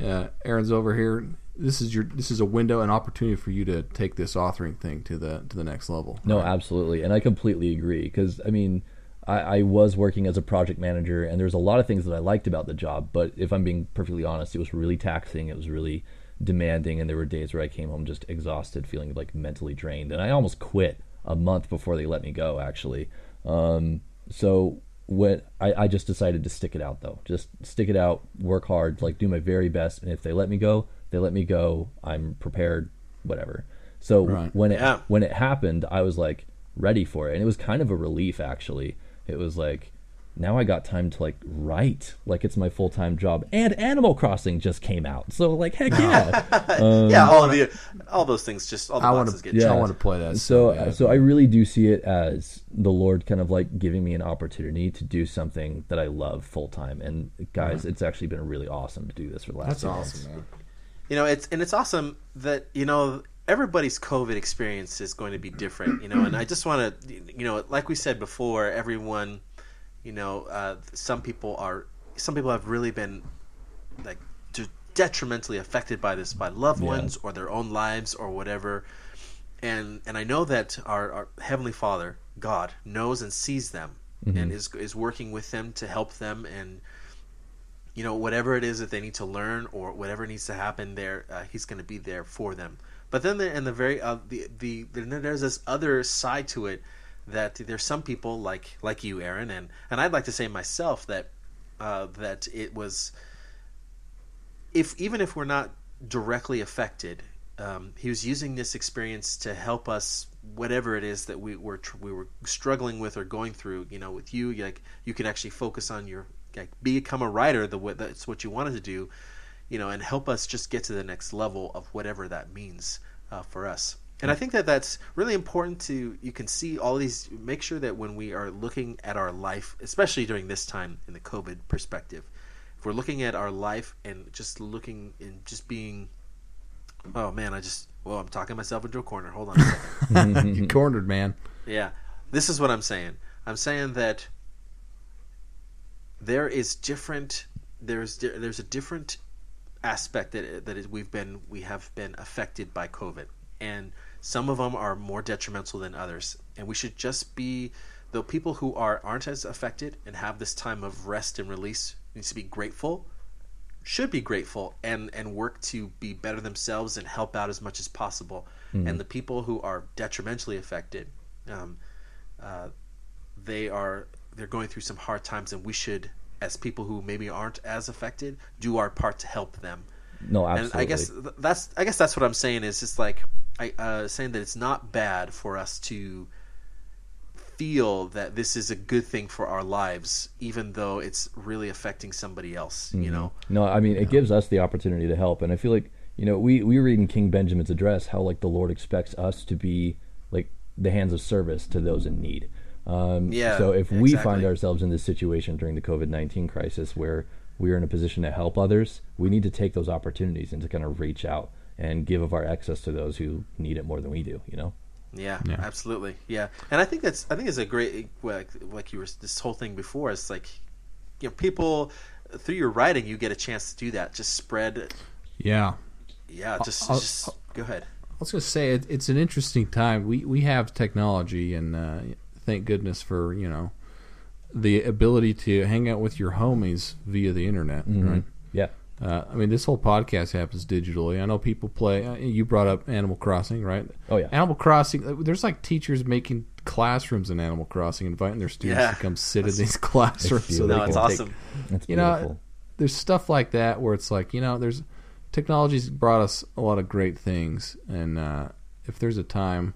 A: Uh, Aaron's over here. This is your this is a window, an opportunity for you to take this authoring thing to the to the next level.
D: No,
A: right?
D: absolutely, and I completely agree. Because I mean, I, I was working as a project manager, and there's a lot of things that I liked about the job. But if I'm being perfectly honest, it was really taxing. It was really demanding, and there were days where I came home just exhausted, feeling like mentally drained, and I almost quit a month before they let me go. Actually, um, so when I, I just decided to stick it out, though, just stick it out, work hard, like do my very best, and if they let me go, they let me go. I'm prepared, whatever. So
A: Right.
D: when it
E: Yeah.
D: when it happened, I was like ready for it, and it was kind of a relief actually. It was like now I got time to like write, like it's my full time job, and Animal Crossing just came out, so like heck *laughs* yeah.
E: yeah, um, all of the all those things just all the
A: I want
E: boxes
A: to.
E: get
A: I want to play that.
D: so
A: bad.
D: so I really do see it as the Lord kind of like giving me an opportunity to do something that I love full time, and guys, uh-huh. it's actually been really awesome to do this for the last.
A: that's awesome, man.
E: You know, it's and it's awesome that you know everybody's COVID experience is going to be different. You know, and I just want to, you know, like we said before, everyone, you know, uh, some people are, some people have really been like de- detrimentally affected by this by loved
D: Yeah.
E: ones or their own lives or whatever. And and I know that our, our heavenly Father, God, knows and sees them and is is working with them to help them and you know whatever it is that they need to learn or whatever needs to happen there uh, he's going to be there for them but then in the very uh, the the there's this other side to it that there's some people like like you Aaron and and I'd like to say myself that uh, that it was if even if we're not directly affected um, he was using this experience to help us whatever it is that we were we were struggling with or going through you know with you like you could actually focus on your like become a writer the way that's what you wanted to do you know and help us just get to the next level of whatever that means uh, for us and i think that that's really important to you can see all these make sure that when we are looking at our life especially during this time in the covid perspective if we're looking at our life and just looking and just being oh man i just Well, I'm talking myself into a corner. Hold on a second. *laughs*
A: you cornered, man.
E: Yeah, this is what I'm saying. I'm saying that there is different. There's there's a different aspect that that is, we've been we have been affected by COVID, and some of them are more detrimental than others. And we should just be the people who are aren't as affected and have this time of rest and release needs to be grateful should be grateful and and work to be better themselves and help out as much as possible. And the people who are detrimentally affected, um, uh, they are they're going through some hard times, and we should, as people who maybe aren't as affected, do our part to help them.
D: No, absolutely.
E: And I guess that's I guess that's what I'm saying is just like I uh, saying that it's not bad for us to feel that this is a good thing for our lives, even though it's really affecting somebody else. You know,
D: No, I mean it gives us the opportunity to help, and I feel like you know we we read in King Benjamin's address how like the Lord expects us to be like the hands of service to those in need. Um,
E: Yeah,
D: So if we
E: exactly.
D: find ourselves in this situation during the COVID nineteen crisis where we are in a position to help others, we need to take those opportunities and to kind of reach out and give of our excess to those who need it more than we do. You know.
E: Yeah,
A: Yeah.
E: absolutely. Yeah, and I think that's I think it's a great like like you were this whole thing before. It's like you know people through your writing you get a chance to do that. Just spread.
A: Yeah.
E: Yeah, just
A: I'll-
E: just go ahead.
A: I was going to say it, it's an interesting time. We we have technology, and uh, thank goodness for you know the ability to hang out with your homies via the internet. Right?
D: Yeah.
A: Uh, I mean, this whole podcast happens digitally. I know people play. Uh, you brought up Animal Crossing, right?
D: Oh, yeah.
A: Animal Crossing. uh, There's like teachers making classrooms in Animal Crossing, inviting their students
E: Yeah.
A: to come sit in these *laughs* classrooms. so they
E: No,
A: can
E: it's
A: take-
E: awesome.
D: That's
A: you
D: beautiful.
A: know, there's stuff like that where it's like, you know, there's technology's brought us a lot of great things, and uh, if there's a time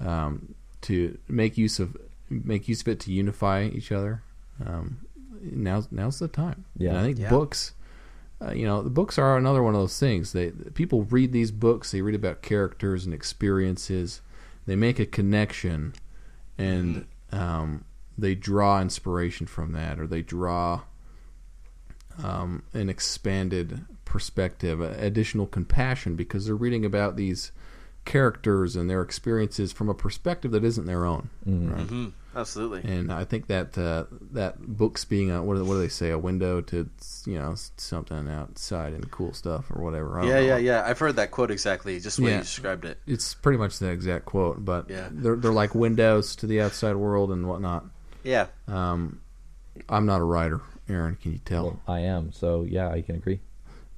A: um, to make use of make use of it to unify each other, um, now's now's the time.
D: Yeah.
A: and I think
E: Yeah.
A: books. Uh, you know, the books are another one of those things. They people read these books. They read about characters and experiences. They make a connection, and um, they draw inspiration from that, or they draw um, an expanded perspective, additional compassion, because they're reading about these characters and their experiences from a perspective that isn't their own. Right?
E: hmm Absolutely.
A: And I think that uh, that books being a what do, what do they say a window to you know something outside and cool stuff or whatever. I
E: Yeah,
A: know.
E: yeah, yeah. I've heard that quote exactly, just the way
A: Yeah.
E: you described it.
A: It's pretty much the exact quote, but
E: Yeah.
A: they're they're like windows to the outside world and whatnot.
E: Yeah.
A: Um, I'm not a writer, Aaron. Can you tell?
D: Well, I am. So yeah, I can agree.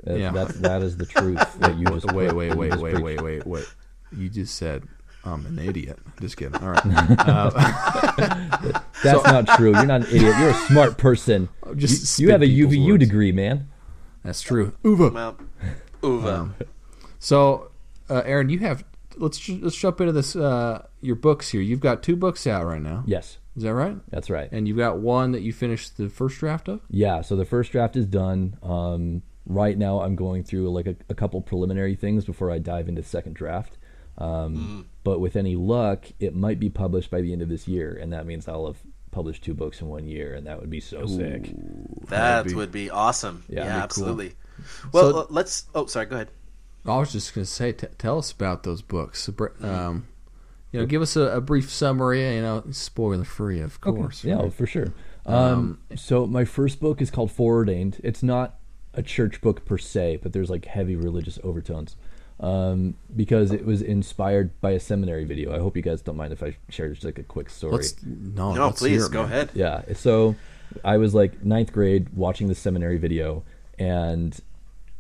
D: That,
A: Yeah.
D: That's that is the truth that you *laughs* just
A: wait,
D: put-
A: wait, wait, wait, wait, wait, wait. You just said I'm an idiot. Just kidding. All right. Uh, *laughs*
D: That's not true. You're not an idiot. You're a smart person. *laughs*
A: just
D: you, you have a UVU
A: words.
D: degree, man.
A: That's true. Uva.
E: Well, Uva.
A: Um, So, uh, Aaron, you have. Let's let's jump into this. Uh, your books here. You've got two books out right now.
D: Yes,
A: Is that right?
D: that's right.
A: And you've got one that you finished the first draft of.
D: Yeah, so the first draft is done. Um, right now, I'm going through like a, a couple preliminary things before I dive into the second draft. Um, But with any luck, it might be published by the end of this year, and that means I'll have published two books in one year, and that would be so sick.
E: that
A: be-
E: would be awesome.
D: Yeah,
E: Yeah,
D: that'd be
E: absolutely. Well,
A: So-
E: uh, let's. Oh, sorry. Go ahead.
A: I was just going to say, t- tell us about those books. Um, you know, give us a, a brief summary. You know, spoiler free, of course.
D: Yeah,
A: right?
D: for sure. Um, so my first book is called Foreordained. It's not a church book per se, but there's like heavy religious overtones um, because it was inspired by a seminary video. I hope you guys don't mind if I share just like a quick story.
A: Let's no,
E: No,
A: let's hear
E: please
A: it,
E: go
A: man.
E: ahead.
D: Yeah. So I was like ninth grade watching the seminary video, and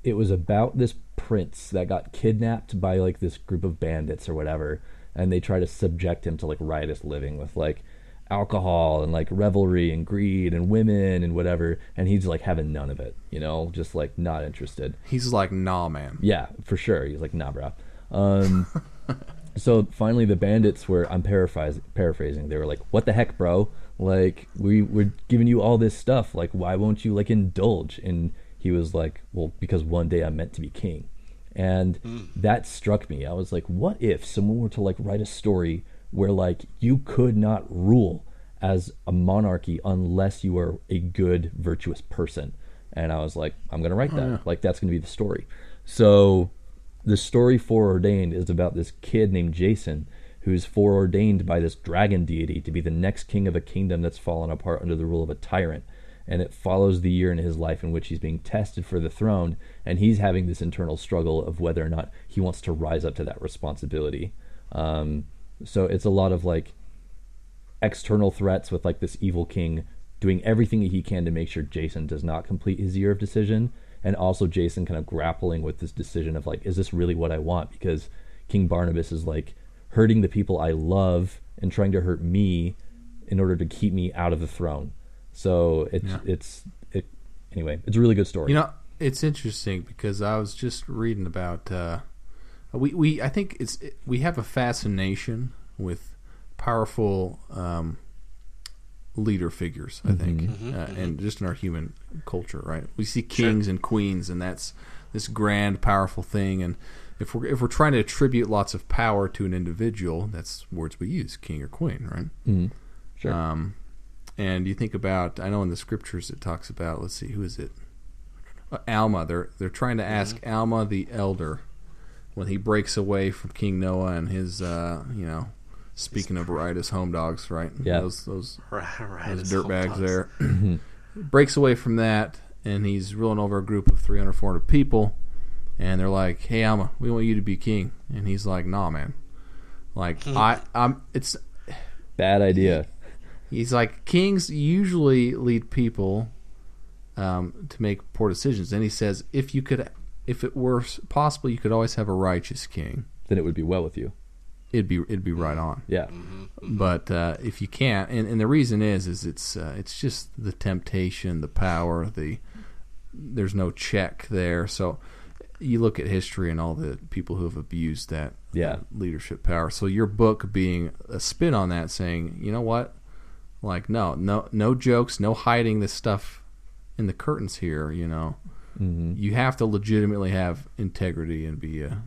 D: it was about this prince that got kidnapped by like this group of bandits or whatever, and they try to subject him to like riotous living with like alcohol and like revelry and greed and women and whatever, and he's like having none of it, you know, just like not interested.
A: He's like, nah, man.
D: Yeah, for sure. He's like, nah, bro. Um, *laughs* so finally, the bandits were, I'm paraphrasing, paraphrasing, they were like, what the heck, bro? Like, we were giving you all this stuff. Like, why won't you, like, indulge? And he was like, well, because one day I'm meant to be king. And that struck me. I was like, what if someone were to, like, write a story where, like, you could not rule as a monarchy unless you are a good, virtuous person? And I was like, I'm going to write that. Like, that's going to be the story. So the story foreordained is about this kid named Jason who's foreordained by this dragon deity to be the next king of a kingdom that's fallen apart under the rule of a tyrant. And it follows the year in his life in which he's being tested for the throne, and he's having this internal struggle of whether or not he wants to rise up to that responsibility. Um, so it's a lot of like external threats with like this evil king doing everything that he can to make sure Jason does not complete his year of decision, and also Jason kind of grappling with this decision of like, is this really what I want? Because King Barnabas is like hurting the people I love and trying to hurt me in order to keep me out of the throne. So it's
A: Yeah.
D: it's it anyway. It's a really good story.
A: You know, it's interesting because I was just reading about uh, we we I think it's we have a fascination with powerful um, leader figures. I think, uh, and just in our human culture, right? We see kings and queens, and that's this grand, powerful thing. And if we're if we're trying to attribute lots of power to an individual, that's words we use, king or queen, right?
D: Mhm. Sure.
A: Um, and you think about, I know in the scriptures it talks about. Let's see, who is it? Uh, Alma. They're they're trying to ask Alma the elder when he breaks away from King Noah and his, uh, you know, speaking of riotous home dogs, right?
D: Yeah.
A: Those those *laughs*
E: Right, right.
A: those dirt bags
E: dogs.
A: there. *clears throat* *clears throat* breaks away from that, and he's ruling over a group of 300, 400 people. And they're like, "Hey, Alma, we want you to be king." And he's like, "Nah, man. Like, I, I'm. It's
D: Bad idea.
A: He's like kings usually lead people um, to make poor decisions, and he says if you could, if it were possible, you could always have a righteous king.
D: Then it would be well with you.
A: It'd be it'd be right on.
D: Yeah.
A: But uh, if you can't, and, and the reason is is it's uh, it's just the temptation, the power, the there's no check there. So you look at history and all the people who have abused that
D: Yeah.
A: uh, leadership power. So your book being a spin on that, saying you know what, like no no no jokes, no hiding this stuff in the curtains here. You know,
D: hmm
A: you have to legitimately have integrity and be a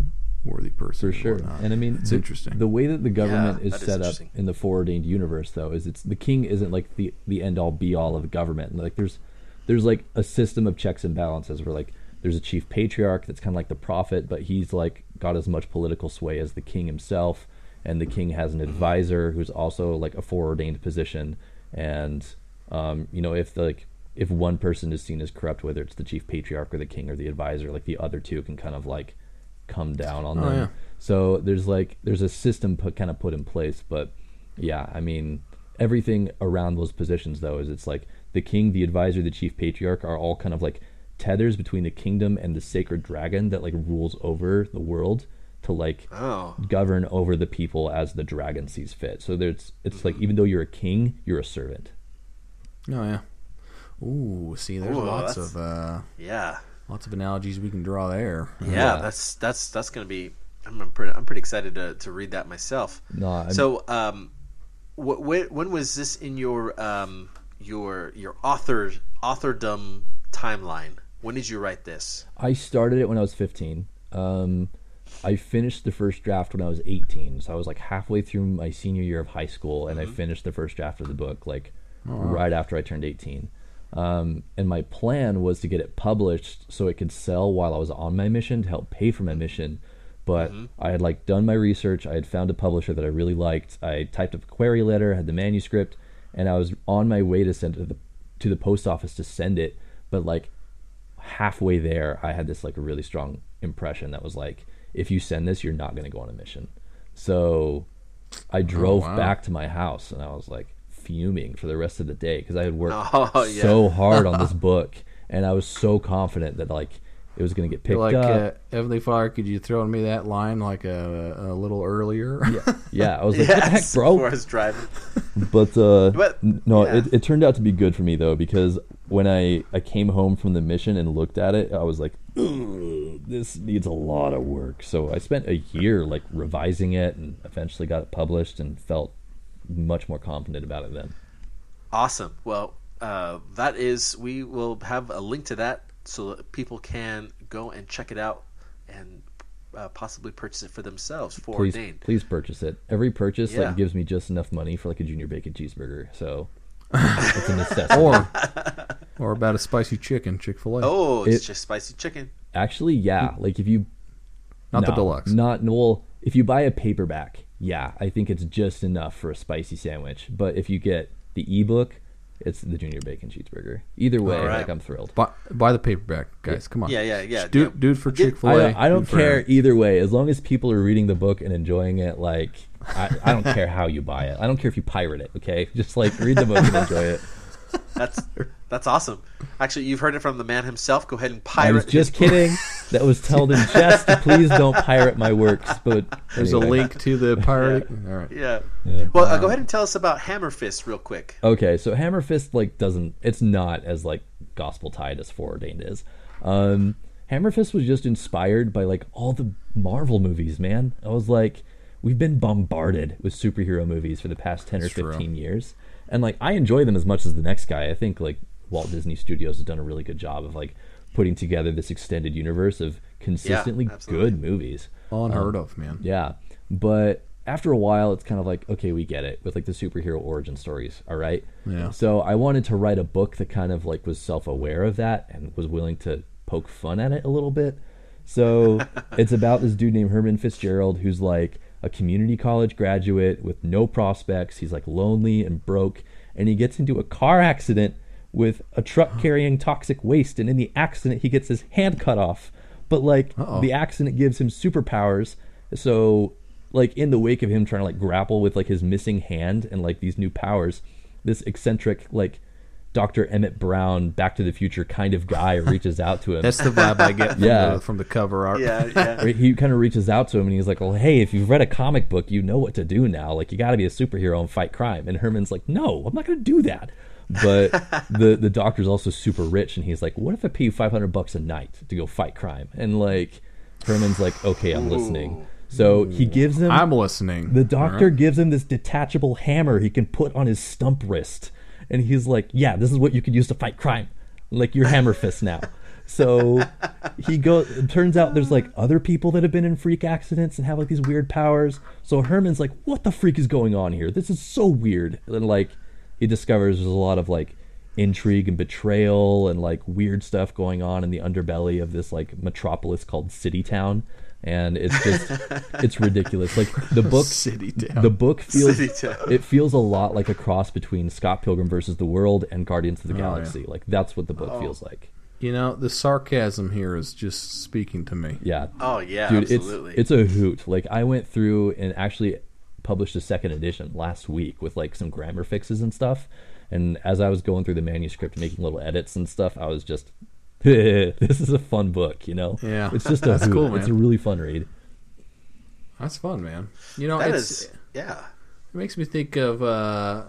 A: worthy person
D: For
A: and
D: sure.
A: whatnot.
D: And I mean,
A: it's
D: the,
A: interesting.
D: The way that the government
E: Yeah,
D: is
E: that is
D: set up in the foreordained universe, though, is it's the king isn't like the the end all be all of government. Like there's there's like a system of checks and balances where like there's a chief patriarch that's kind of like the prophet, but he's like got as much political sway as the king himself, and the king has
E: Mm-hmm.
D: an advisor who's also like a foreordained position, and um, you know if the, like if one person is seen as corrupt, whether it's the chief patriarch or the king or the advisor, like the other two can kind of like come down on
A: Oh,
D: them.
A: yeah.
D: So there's like there's a system put kind of put in place, but yeah, I mean everything around those positions though is it's like the king, the advisor, the chief patriarch are all kind of like tethers between the kingdom and the sacred dragon that like rules over the world to like
E: Oh,
D: govern over the people as the dragon sees fit. So there's it's like mm-hmm. even though you're a king, you're a servant.
A: Oh yeah. Ooh, see, there's
E: Ooh,
A: lots of uh,
E: yeah,
A: lots of analogies we can draw there.
E: yeah.
D: Yeah.
E: That's that's that's gonna be. I'm, I'm pretty. I'm pretty excited to, to read that myself.
D: No, I'm-
E: So, um, wh- when, when was this in your um your your author authordom timeline? When did you write this?
D: I started it when I was 15. Um, I finished the first draft when I was 18. So I was like halfway through my senior year of high school, and I finished the first draft of the book like right after I turned 18. Um, and my plan was to get it published so it could sell while I was on my mission to help pay for my mission. But I had like done my research. I had found a publisher that I really liked. I typed up a query letter, had the manuscript, and I was on my way to send it to the to the post office to send it. But like halfway there, I had this like a really strong impression that was like, if you send this, you're not going to go on a mission. So I drove
A: wow.
D: back to my house and I was like fuming for the rest of the day because I had worked *laughs*
E: Oh, yeah.
D: so hard on this *laughs* book and I was so confident that like it was going to get picked
A: like
D: up.
A: uh, Heavenly Father, could you throw me that line like a, a little earlier?
D: yeah, I was *laughs* like, the heck, bro?
E: before I was driving.
D: But uh,
E: But,
D: no,
E: yeah.
D: it, it turned out to be good for me though because when I I came home from the mission and looked at it, I was like, this needs a lot of work. So I spent a year like revising it and eventually got it published and felt much more confident about it then.
E: Awesome. Well, uh, that is. We will have a link to that so that people can go and check it out and uh, possibly purchase it for themselves.
D: Please,
E: Foreordained.
D: please purchase it. Every purchase
E: Yeah.
D: like gives me just enough money for like a junior bacon cheeseburger. So *laughs* it's a necessity.
A: or *laughs* or about a spicy chicken, Chick Fil A.
E: Oh, it's
D: It-
E: just spicy chicken.
D: Actually, yeah. Like if you
A: not the deluxe.
D: Not well. If you buy a paperback, yeah, I think it's just enough for a spicy sandwich. But if you get the ebook, it's the junior bacon cheeseburger. Either way,
E: All right.
D: like I'm thrilled.
A: Buy, buy the paperback, guys. Come on.
E: Yeah, yeah, yeah.
A: Do,
E: Yeah.
A: do it for Chick Fil A.
D: I don't, I don't care either way, as long as people are reading the book and enjoying it. Like I, I don't care how you buy it. I don't care if you pirate it. Okay, just like read the book and enjoy it.
E: That's that's awesome. Actually, you've heard it from the man himself. Go ahead and
D: I
E: pirate.
D: was just kidding. That was told in jest. Please don't pirate my works. But
A: There's a link to the pirate. All right.
E: Yeah.
D: Yeah.
E: Well, uh, go ahead and tell us about Hammer Fist real quick.
D: Okay, so Hammer Fist like doesn't it's not as like gospel tied as Foreordained is. Um Hammer Fist was just inspired by like all the Marvel movies, man. I was like we've been bombarded with superhero movies for the past 10
A: That's
D: or
A: true.
D: 15 years. And like I enjoy them as much as the next guy. I think like Walt Disney Studios has done a really good job of like putting together this extended universe of consistently
E: absolutely.
D: good movies.
A: Unheard um, of, man.
D: Yeah, but after a while, it's kind of like okay, we get it with like the superhero origin stories. All right.
A: Yeah.
D: So I wanted to write a book that kind of like was self-aware of that and was willing to poke fun at it a little bit. So *laughs* it's about this dude named Herman Fitzgerald who's like a community college graduate with no prospects. He's like lonely and broke, and he gets into a car accident with a truck *gasps* carrying toxic waste, and in the accident, he gets his hand cut off. But like
A: Uh-oh.
D: the accident gives him superpowers, so like in the wake of him trying to like grapple with like his missing hand and like these new powers, this eccentric like Dr. Emmett Brown, Back to the Future kind of guy *laughs* reaches out to him.
A: That's the vibe I get from,
D: Yeah.
A: the, from the cover art.
E: Yeah, yeah. *laughs*
D: He kind of reaches out to him and he's like, "Well, hey, if you've read a comic book, you know what to do now. Like, you got to be a superhero and fight crime." And Herman's like, "No, I'm not going to do that." But *laughs* the the doctor's also super rich, and he's like, "What if I pay you 500 bucks a night to go fight crime?" And like, Herman's like, "Okay, I'm listening." So he gives him
A: I'm listening.
D: the doctor
A: All right.
D: gives him this detachable hammer he can put on his stump wrist. And he's like, Yeah, this is what you could use to fight crime. Like your hammer fist now. So he goes it turns out there's like other people that have been in freak accidents and have like these weird powers. So Herman's like, What the freak is going on here? This is so weird. And like he discovers there's a lot of like intrigue and betrayal and like weird stuff going on in the underbelly of this like metropolis called City Town. And it's just *laughs* it's ridiculous. Like the book
A: City Town.
D: the book feels
E: City Town.
D: it feels a lot like a cross between Scott Pilgrim versus the World and Guardians of the
A: Oh, yeah.
D: Galaxy. Like that's what the book oh. feels like.
A: You know, the sarcasm here is just speaking to me.
D: Yeah.
E: Oh yeah,
D: Dude,
E: absolutely.
D: it's it's a hoot. Like I went through and actually published a second edition last week with like some grammar fixes and stuff. And as I was going through the manuscript, making little edits and stuff, I was just, *laughs* this is a fun book. You know?
A: Yeah.
D: It's just a
A: That's
D: hoot.
A: cool,
D: It's a really fun read.
A: That's fun, man. You know,
E: That
A: it's,
E: is- yeah.
A: it makes me think of uh,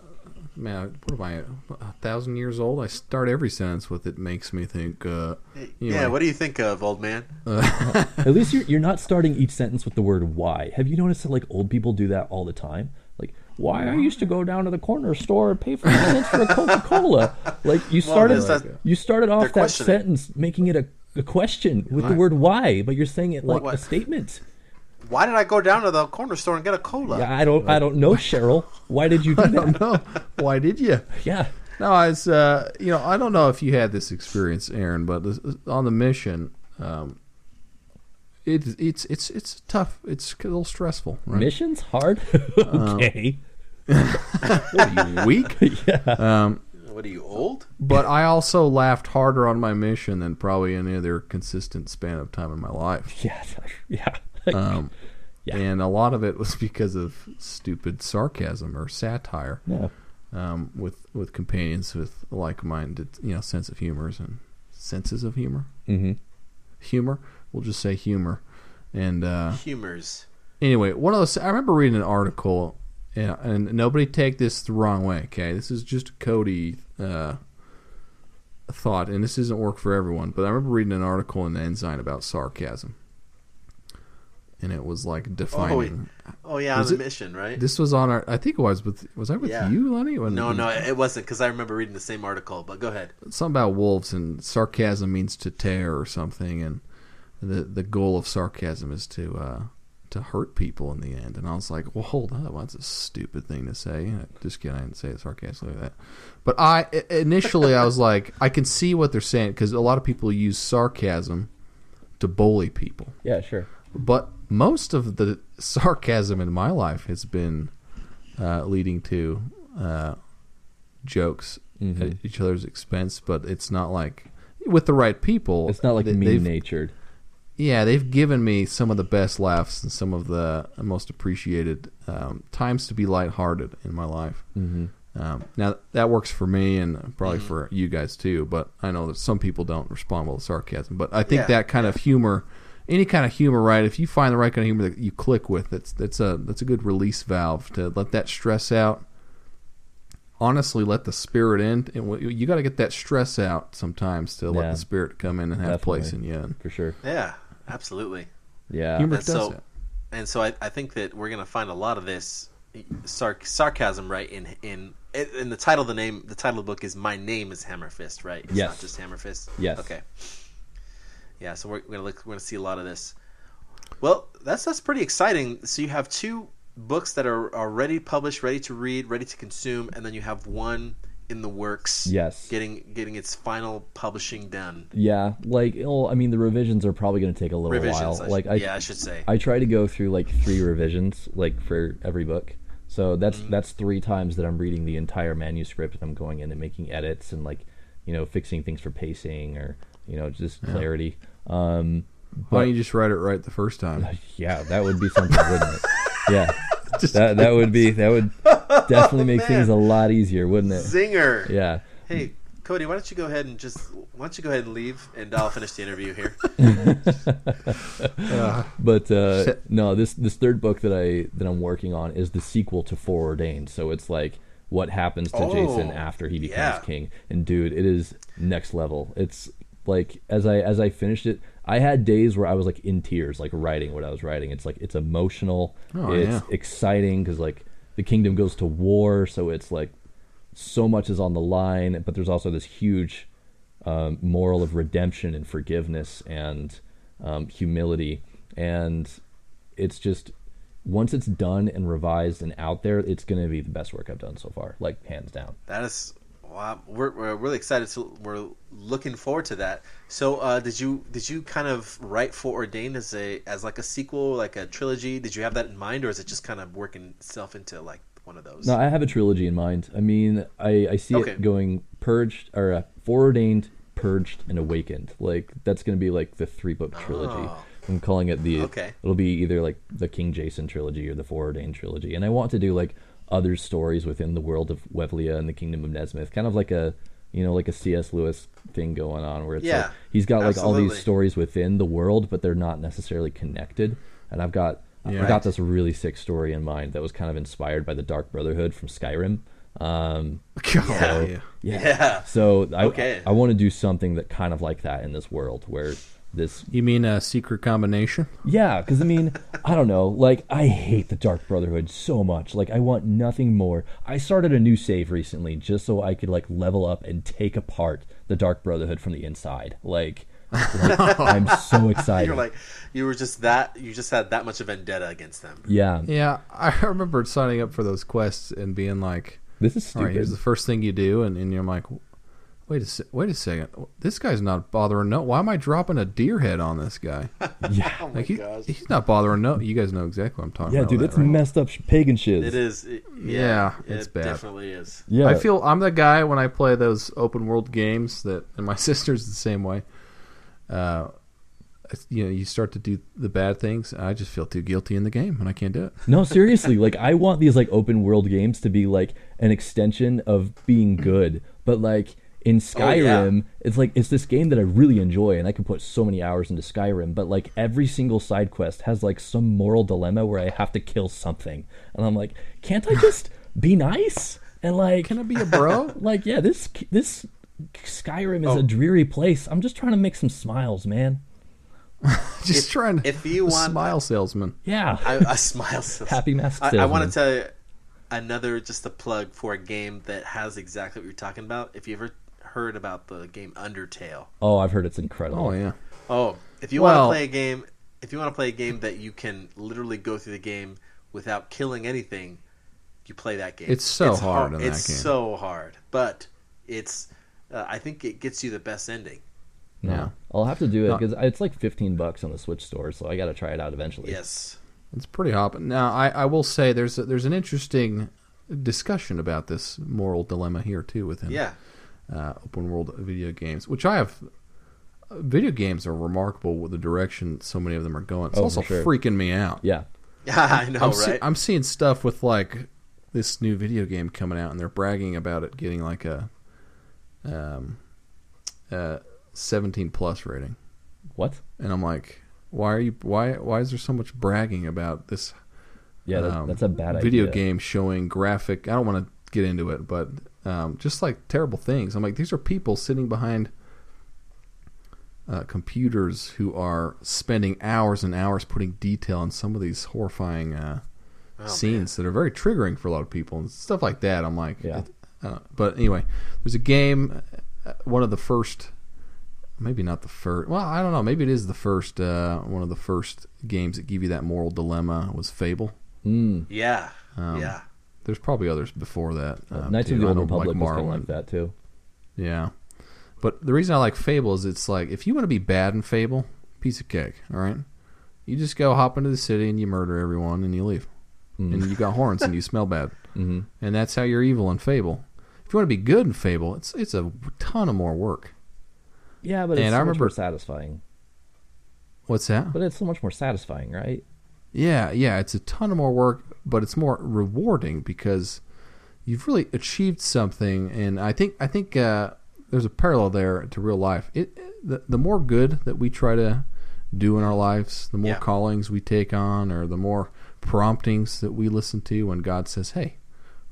A: man. What am I? A thousand years old? I start every sentence with "it makes me think." Uh,
E: Yeah, what do you think of, old man? *laughs*
D: At least you're, you're not starting each sentence with the word why. Have you noticed that like old people do that all the time? Like, why I used to go down to the corner store and pay five cents for a *laughs* Coca Cola. Like you started
E: that's- that's-
D: you started off that sentence making it a, a question with the word why, but you're saying it like
E: What-
D: a statement.
E: Why did I go down to the corner store and get a cola?
D: Yeah, I don't I don't know, Cheryl. Why did you *laughs* do
A: I
D: that?
A: don't know. Why did you?
D: Yeah.
A: No, I was, uh, you know, I don't know if you had this experience, Aaron, but this- on the mission, um, it, it's it's it's tough. It's a little stressful. Right?
D: Missions hard. *laughs*
A: Um,
D: okay. *laughs*
A: What are you weak? *laughs*
D: yeah.
A: Um,
E: What are you old?
A: but I also laughed harder on my mission than probably any other consistent span of time in my life. *laughs*
D: Yeah. Yeah.
A: Um,
D: Yeah.
A: And a lot of it was because of stupid sarcasm or satire
D: yeah.
A: um, with with companions with like-minded, you know, sense of humors and senses of humor.
D: Mm-hmm.
A: Humor. We'll just say humor. And uh,
E: Humors.
A: anyway, one of those. I remember reading an article, yeah, and nobody take this the wrong way. Okay, this is just a Cody uh, thought, and this doesn't work for everyone. But I remember reading an article in the Ensign about sarcasm, and it was like defining.
E: Oh yeah,
A: Was
E: on the
A: it-
E: mission, right?
A: This was on our. I think it was with. Was I with
E: Yeah.
A: you, Lenny? When
E: no, no, it wasn't because I remember reading the same article. But go ahead.
A: something about wolves and sarcasm means to tear or something, and the the goal of sarcasm is to uh, to hurt people in the end. And I was like, well, hold up, that's a stupid thing to say. Just kidding, I didn't say it sarcastically like that. But I initially I was *laughs* like, I can see what they're saying because a lot of people use sarcasm to bully people.
D: Yeah, sure.
A: but most of the sarcasm in my life has been uh, leading to uh, jokes
D: Mhm.
A: at each other's expense. But it's not like with the right people.
D: It's not like
A: they-
D: mean natured.
A: Yeah, they've given me some of the best laughs and some of the most appreciated um, times to be lighthearted in my life.
D: Mm-hmm.
A: Um, now that works for me and probably for you guys too. But I know that some people don't respond well to sarcasm. But I think
E: Yeah,
A: that kind of humor, any kind of humor, right? If you find the right kind of humor that you click with, that's that's a that's a good release valve to let that stress out. Honestly, let the spirit in. And you got to get that stress out sometimes to let the spirit come in and have a place in you.
D: For sure.
E: Yeah, absolutely.
D: Yeah.
A: humor
E: And
A: does
E: so-
A: that.
E: And so I, I think that we're gonna find a lot of this sarc- sarcasm, right? In in in the title, of the name, the title of the book is "My Name Is Hammer Fist," right? It's
D: Yes.
E: not just Hammer Fist.
D: Yes.
E: Okay. Yeah, so we're, we're gonna look, we're gonna see a lot of this. Well, that's that's pretty exciting. So you have two books that are already published, ready to read, ready to consume, and then you have one in the works.
D: Yes.
E: Getting getting its final publishing done.
D: Yeah, like well, I mean, the revisions are probably going to take a little
E: Revisions.
D: while.
E: I
D: Like
E: should,
D: I,
E: yeah, I should say.
D: I try to go through like three revisions, like for every book. So that's
E: Mm-hmm.
D: that's three times that I'm reading the entire manuscript and I'm going in and making edits and like you know fixing things for pacing or you know just clarity. Um,
A: Why don't you just write it right the first time? *laughs*
D: yeah, that would be something, wouldn't it? *laughs* Yeah, that that would be that would *laughs* definitely *laughs* make things a lot easier, wouldn't it?
E: Zinger.
D: Yeah.
E: Hey, Cody, why don't you go ahead and just why don't you go ahead and leave, and I'll finish the interview here. *laughs*
D: But uh, no, this this third book that I that I'm working on is the sequel to Foreordained. So it's like what happens to
E: Oh,
D: Jason after he becomes
E: yeah.
D: king. And dude, it is next level. It's like as I as I finished it, I had days where I was like in tears, like writing what I was writing. It's like it's emotional.
A: Oh,
D: it's
A: yeah.
D: exciting because like the kingdom goes to war, so it's like so much is on the line. But there's also this huge um, moral of redemption and forgiveness and um, humility. And it's just once it's done and revised and out there, it's going to be the best work I've done so far, like hands down.
E: That is, wow, we're, we're really excited. To, we're looking forward to that. So, uh, did you did you kind of write Foreordained as a as like a sequel, like a trilogy? Did you have that in mind, or is it just kind of working itself into like one of those?
D: No, I have a trilogy in mind. I mean, I, I see
E: Okay.
D: it going purged or uh, foreordained, purged, and awakened. Like that's going to be like the three book trilogy.
E: Oh.
D: I'm calling it the.
E: Okay.
D: It'll be either like the King Jason trilogy or the foreordained trilogy, and I want to do like other stories within the world of Wevlia and the Kingdom of Nesmith, kind of like a you know like a C.S. Lewis thing going on where it's
E: Yeah,
D: like he's got like all these stories within the world, but they're not necessarily connected. And I've got
A: Yeah.
D: I got this really sick story in mind that was kind of inspired by the Dark Brotherhood from Skyrim. Um, *laughs*
A: God, yeah.
D: yeah.
E: Yeah.
D: So I,
E: Okay.
D: I, want to do something that kind of like that in this world where this
A: You mean a secret combination?
D: yeah, because I mean, I don't know. Like, I hate the Dark Brotherhood so much. Like, I want nothing more. I started a new save recently just so I could like level up and take apart the Dark Brotherhood from the inside. Like, like, *laughs* I'm so excited.
E: You're like, you were just that. You just had that much of vendetta against them.
D: yeah,
A: Yeah, I *laughs* remember signing up for those quests and being like,
D: this is stupid.
A: right, here's the first thing you do," and, and you're like, "Wait a se- wait a second, this guy's not bothering. No, why am I dropping a deer head on this guy?
D: yeah, *laughs*
E: Oh
A: Like he, he's not bothering. No, you guys know exactly what I'm talking
D: yeah,
A: about.
D: Yeah, dude,
A: with
D: it's
A: right?
D: messed up pagan shiz.
E: It is. It,
A: Yeah,
E: yeah,
A: it's
E: it
A: bad.
E: definitely is.
D: Yeah,
A: I feel I'm the guy when I play those open world games that, and my *laughs* sister's the same way. Uh, you know, you start to do the bad things. I just feel too guilty in the game, and I can't do it.
D: No, seriously, like I want these like open world games to be like an extension of being good, but like in oh, Skyrim, it's like it's this game that I really enjoy and I can put so many hours into Skyrim, but like every single side quest has like some moral dilemma where I have to kill something. And I'm like, can't I just be nice? And like
A: Can I be a bro? *laughs*
D: like yeah, this this Skyrim is
E: Oh.
D: a dreary place. I'm just trying to make some smiles, man. *laughs*
A: just
E: If-
A: trying to.
E: if you
A: a *laughs*
E: want-
A: smile salesman.
D: Yeah.
E: I, I smile. So
D: Happy mask
E: I, I want to tell you another just a plug for a game that has exactly what you're talking about. If you ever heard about the game Undertale,
D: Oh, I've heard it's incredible.
A: Oh yeah.
E: oh, if you
A: Well-
E: want to play a game, if you want to play a game that you can literally go through the game without killing anything, you play that game.
A: It's so hard in that
E: it's
A: game.
E: so hard, but it's. Uh, I think it gets you the best ending.
D: No.
A: Yeah.
D: I'll have to do it
A: No.
D: because it's like 15 bucks on the Switch store, so I got to try it out eventually.
E: Yes.
A: It's pretty hot. Now, I, I will say there's a, there's an interesting discussion about this moral dilemma here too within
E: Yeah.
A: Uh, open world video games, which I have. Video games are remarkable with the direction so many of them are going. It's
D: Oh,
A: also
D: for sure.
A: freaking me out.
D: Yeah.
E: Yeah, *laughs* I know,
A: I'm,
E: right?
A: see- I'm seeing stuff with like this new video game coming out, and they're bragging about it getting like a um, uh, 17 plus rating,
D: What?
A: and I'm like, why are you? Why why is there so much bragging about this?
D: Yeah, that,
A: um,
D: that's a bad
A: video
D: idea.
A: game showing graphic. I don't want to get into it, but um, just like terrible things. I'm like, these are people sitting behind uh, computers who are spending hours and hours putting detail on some of these horrifying uh,
E: Oh,
A: scenes that are very triggering for a lot of people and stuff like that. I'm like,
D: Yeah.
A: uh, but anyway, there's a game, uh, one of the first, maybe not the first. Well, I don't know. Maybe it is the first. Uh, one of the first games that give you that moral dilemma was Fable.
D: Mm.
E: Yeah.
A: Um,
E: yeah.
A: There's probably others before that. um,
D: Knights of the Old Republic was kind of like that too.
A: Yeah, but the reason I like Fable is it's like if you want to be bad in Fable, piece of cake. All right, you just go hop into the city and you murder everyone and you leave,
D: Mm.
A: and you got horns and you smell bad, *laughs*
D: hmm
A: and that's how you're evil in Fable. If you want to be good in Fable, it's it's a ton of more work.
D: Yeah, but it's
A: And
D: so
A: I remember-
D: more satisfying.
A: What's that?
D: But it's so much more satisfying, right?
A: Yeah, yeah, it's a ton of more work, but it's more rewarding because you've really achieved something. And I think I think uh, there's a parallel there to real life. It the the more good that we try to do in our lives, the more
E: Yeah.
A: callings we take on, or the more promptings that we listen to when God says, "Hey,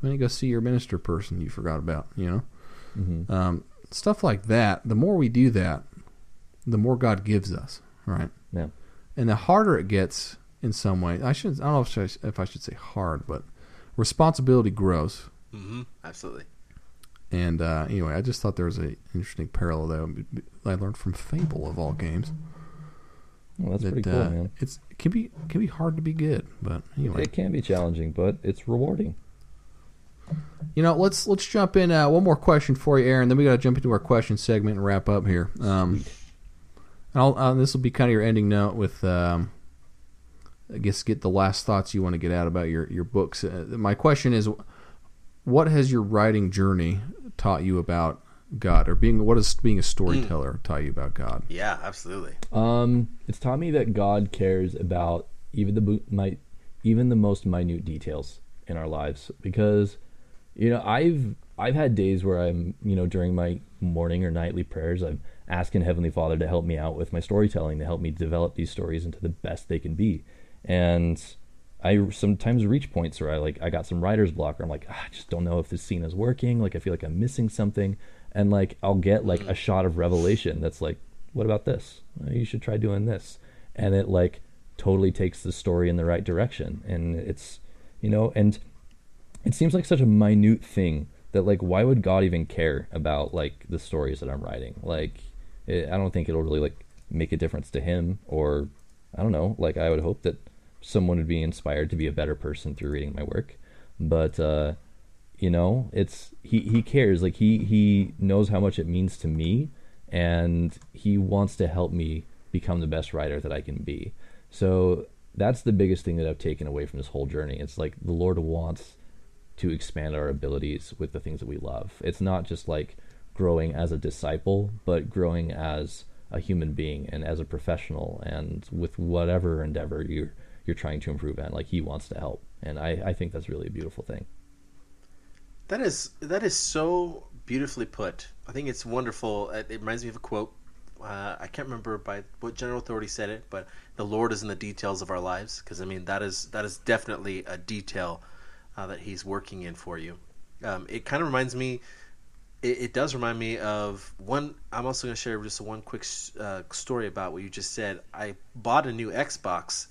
A: going to go see your minister person you forgot about," you know,
D: hmm
A: um, stuff like that. The more we do that, the more God gives us, right?
D: Yeah.
A: and the harder it gets in some way. I should I don't know if I, should- if I should say hard, but responsibility grows.
E: hmm Absolutely.
A: And uh, anyway, I just thought there was an interesting parallel there. I learned from Fable of all games.
D: Well, that's
A: that,
D: pretty cool,
A: uh,
D: man.
A: It's it can be can be hard to be good, but anyway,
D: It can be challenging, but it's rewarding.
A: you know, let's let's jump in. Uh, one more question for you, Aaron. Then we got to jump into our question segment and wrap up here. Um, and I'll, uh, this will be kind of your ending note with, um, I guess, get the last thoughts you want to get out about your your books. Uh, my question is, what has your writing journey taught you about God, or being what has being a storyteller taught you about God?
E: Yeah, absolutely.
D: Um, it's taught me that God cares about even the bo- my, even the most minute details in our lives because you know I've I've had days where I'm you know during my morning or nightly prayers I'm asking Heavenly Father to help me out with my storytelling to help me develop these stories into the best they can be and I sometimes reach points where I like I got some writer's block or I'm like ah, I just don't know if this scene is working. Like I feel like I'm missing something. And like I'll get like a shot of revelation that's like what about this? You should try doing this. And it like totally takes the story in the right direction. And it's you know and it seems like such a minute thing that like why would god even care about like the stories that i'm writing? Like it, i don't think it'll really like make a difference to him or i don't know. Like i would hope that someone would be inspired to be a better person through reading my work but uh you know it's he he cares like he he knows how much it means to me and he wants to help me become the best writer that I can be. So that's the biggest thing that I've taken away from this whole journey. It's like the Lord wants to expand our abilities with the things that we love. It's not just like growing as a disciple, but growing as a human being and as a professional and with whatever endeavor you're you're trying to improve at. Like he wants to help. And I, I think that's really a beautiful thing.
E: That is that is so beautifully put. I think it's wonderful. It reminds me of a quote. Uh, I can't remember by what general authority said it, but the Lord is in the details of our lives. Because I mean, that is that is definitely a detail uh, that He's working in for you. Um, it kind of reminds me. It, it does remind me of one. I'm also going to share just one quick uh, story about what you just said. I bought a new Xbox,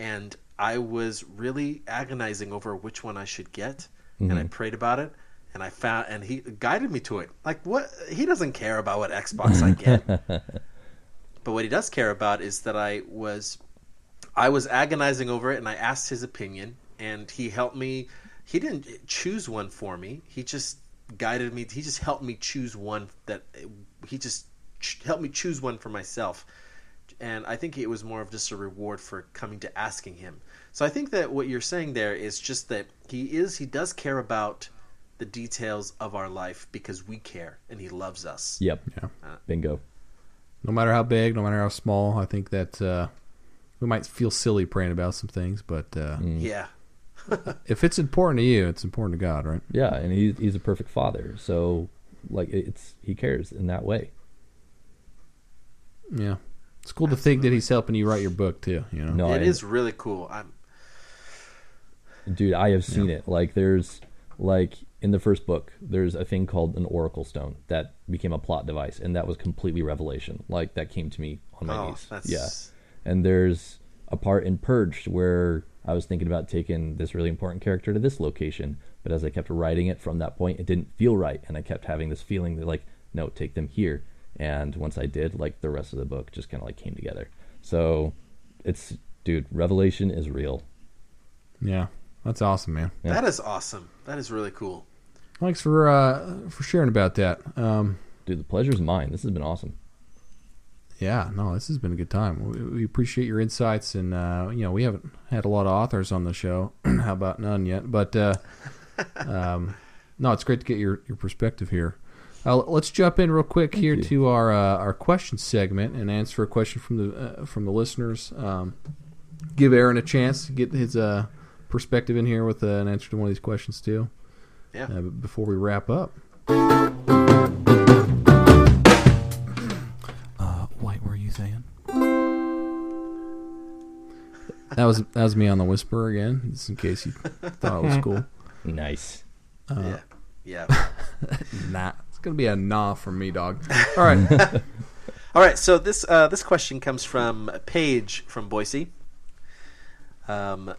E: and I was really agonizing over which one I should get, and I mm-hmm. prayed about it, and I found, and he guided me to it. Like what? He doesn't care about what Xbox I get, *laughs* but what he does care about is that I was, I was agonizing over it, and I asked his opinion, and he helped me. He didn't choose one for me. He just guided me. He just helped me choose one that he just ch- help me choose one for myself. And I think it was more of just a reward for coming to asking him. So I think that what you're saying there is just that he is he does care about the details of our life because we care and he loves us.
D: Yep.
A: Yeah.
D: Bingo.
A: No matter how big, no matter how small, I think that uh, we might feel silly praying about some things, but uh,
E: Yeah. *laughs*
A: if it's important to you, it's important to God, right?
D: Yeah, and he's he's a perfect father. So like it's he cares in that way.
A: Yeah. It's cool to think that he's helping you write your book too. You know.
D: No,
E: It
D: I-
E: is really cool. I'm
D: dude i have seen it like there's like in the first book there's a thing called an oracle stone that became a plot device and that was completely revelation like that came to me on my
E: oh,
D: knees
E: that's
D: yeah and there's a part in purged where i was thinking about taking this really important character to this location but as i kept writing it from that point it didn't feel right and i kept having this feeling that like no take them here and once i did like the rest of the book just kind of like came together so it's dude revelation is real
A: Yeah. That's awesome, man.
D: Yeah.
E: That is awesome. That is really cool.
A: Thanks for uh, for sharing about that. Um,
D: dude the pleasure's mine this has been awesome
A: yeah, no, this has been a good time. We, we appreciate your insights, and uh, you know we haven't had a lot of authors on the show. *clears throat* How about none yet? But uh, *laughs* um, no, it's great to get your, your perspective here. Uh, let's jump in real quick here
D: you.
A: to our uh, our question segment and answer a question from the uh, from the listeners. Um, give Aaron a chance to get his uh, perspective in here with uh, an answer to one of these questions too.
E: Yeah.
A: Uh, before we wrap up. Uh, what were you saying? That was that was me on the whisper again, just in case you thought it was *laughs* cool.
D: nice
A: Uh,
E: yeah. Yeah. *laughs*
A: Nah, it's gonna be a nah from me, dog. All right, *laughs*
E: All right, so this uh, this question comes from Paige from Boise. Um,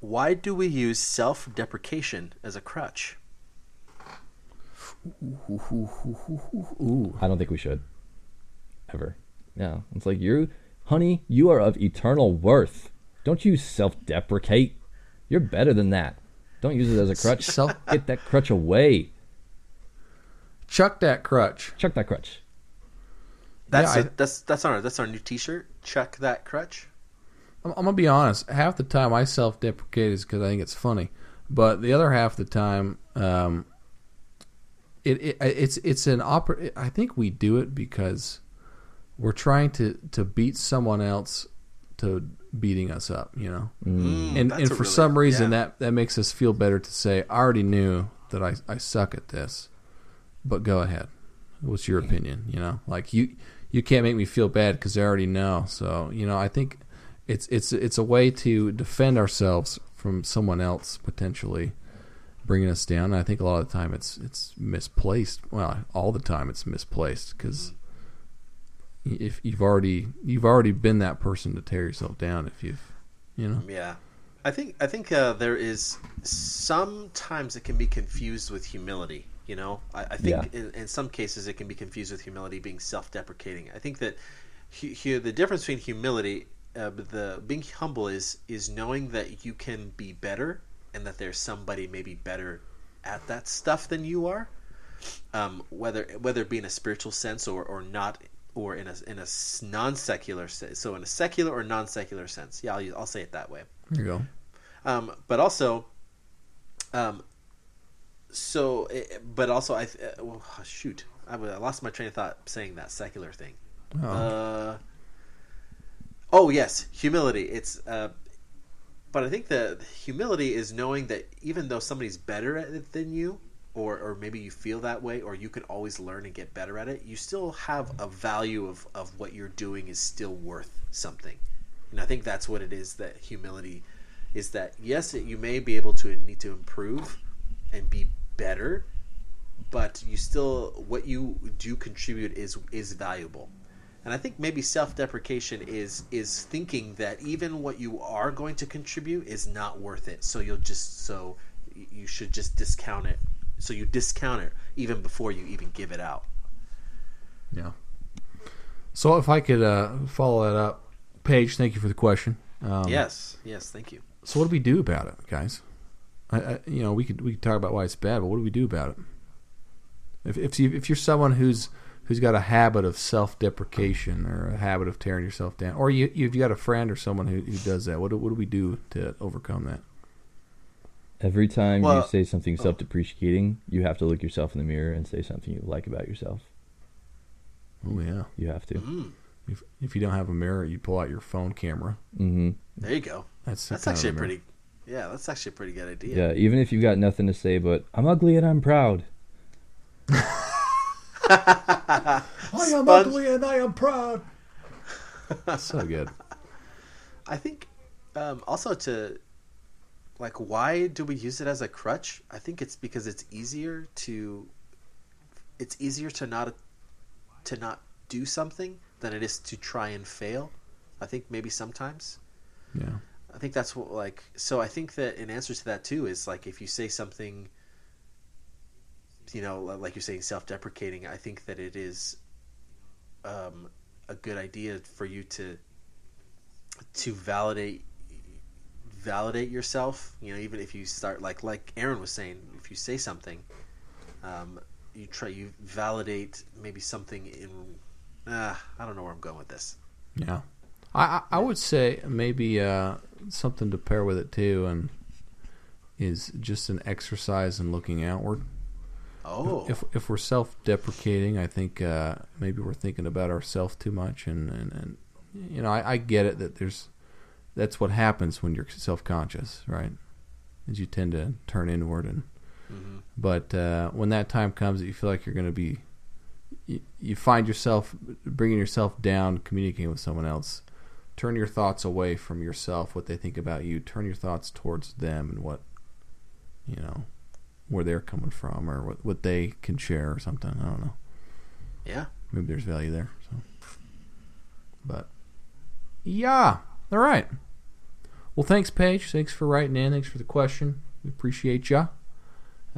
E: why do we use self-deprecation as a crutch?
A: ooh,
D: I don't think we should. Ever. Yeah. It's like you honey, you are of eternal worth. Don't you self deprecate. You're better than that. Don't use it as a crutch.
A: Self-
D: Get that crutch away.
A: Chuck that crutch.
D: Chuck that crutch.
E: That's
A: Yeah,
E: a-
A: I-
E: that's that's our that's our new T-shirt. Chuck that crutch.
A: I'm, I'm gonna be honest. Half the time I self-deprecate is because I think it's funny, but the other half of the time, um, it, it it's it's an oper- I think we do it because we're trying to to beat someone else to beating us up. You know.
E: Mm,
A: and and for
E: really-
A: some reason
E: yeah.
A: that that makes us feel better to say I already knew that I I suck at this, but go ahead. What's your opinion? You know, like you you can't make me feel bad because I already know. So you know, I think it's it's it's a way to defend ourselves from someone else potentially bringing us down. And I think a lot of the time it's it's misplaced. Well, all the time it's misplaced because if you've already you've already been that person to tear yourself down if you've you know
E: Yeah, I think I think uh, there is sometimes it can be confused with humility. You know, I, I think
D: Yeah.
E: in, in some cases it can be confused with humility being self-deprecating. I think that hu- hu- the difference between humility, uh, the being humble is is knowing that you can be better and that there's somebody maybe better at that stuff than you are. Um, whether whether it be in a spiritual sense or, or not, or in a in a non secular sense. So in a secular or non secular sense, yeah, I'll, use- I'll say it that way.
A: there you go
E: Um, but also, um, so, eh, but also, I uh, well, shoot, I, lost my train of thought saying that secular thing.
A: oh.
E: Uh, oh yes, humility. It's, uh, but I think the humility is knowing that even though somebody's better at it than you, or or maybe you feel that way, or you can always learn and get better at it, you still have a value of of what you're doing is still worth something. And I think that's what it is that humility is that yes, it, you may be able to need to improve and be better, but you still what you do contribute is is valuable. And I think maybe self-deprecation is is thinking that even what you are going to contribute is not worth it. So you'll just so you should just discount it. So you discount it even before you even give it out.
A: Yeah. So if I could uh, follow that up, Paige, thank you for the question. Um,
E: yes, yes, thank you.
A: So what do we do about it, guys? I, I, you know, we could we could talk about why it's bad, but what do we do about it? If if you if you're someone who's who's got a habit of self-deprecation or a habit of tearing yourself down, or you you've got a friend or someone who, who does that, what do, what do we do to overcome that?
D: Every time
E: Well-
D: you say something self-depreciating, you have to look yourself in the mirror and say something you like about yourself.
A: Oh yeah.
D: You have to.
E: Mm,
A: If if you don't have a mirror, you pull out your phone camera.
D: hmm
E: there you go.
A: That's
E: That's actually a
A: mirror.
E: pretty. Yeah, that's actually a pretty good idea.
D: Yeah. even if you've got nothing to say, but I'm ugly and I'm proud. *laughs*
A: I am
E: Sponge-
A: ugly and I am proud. so good. *laughs*
E: I think um, also to like why do we use it as a crutch? I think it's because it's easier to it's easier to not to not do something than it is to try and fail. I think maybe sometimes.
A: Yeah.
E: I think that's what like so I think that in answer to that too is like if you say something you know like you're saying self-deprecating I think that it is um, a good idea for you to to validate validate yourself you know even if you start like like Aaron was saying if you say something um, you try you validate maybe something in uh, I don't know where I'm going with this
A: Yeah. I, I I would say maybe uh, something to pair with it too, and is just an exercise in looking outward.
E: oh
A: If if we're self-deprecating, I think uh, maybe we're thinking about ourselves too much, and, and, and you know I, I get it that there's that's what happens when you're self-conscious, right? Is you tend to turn inward, and
E: Mhm.
A: but uh, when that time comes that you feel like you're going to be, you, you find yourself bringing yourself down, communicating with someone else. Turn your thoughts away from yourself, what they think about you. Turn your thoughts towards them and what, you know, where they're coming from or what, what they can share or something. I don't know.
E: yeah
A: Maybe there's value there. So, but yeah, all right. Well, thanks, Paige. Thanks for writing in. Thanks for the question. We appreciate ya.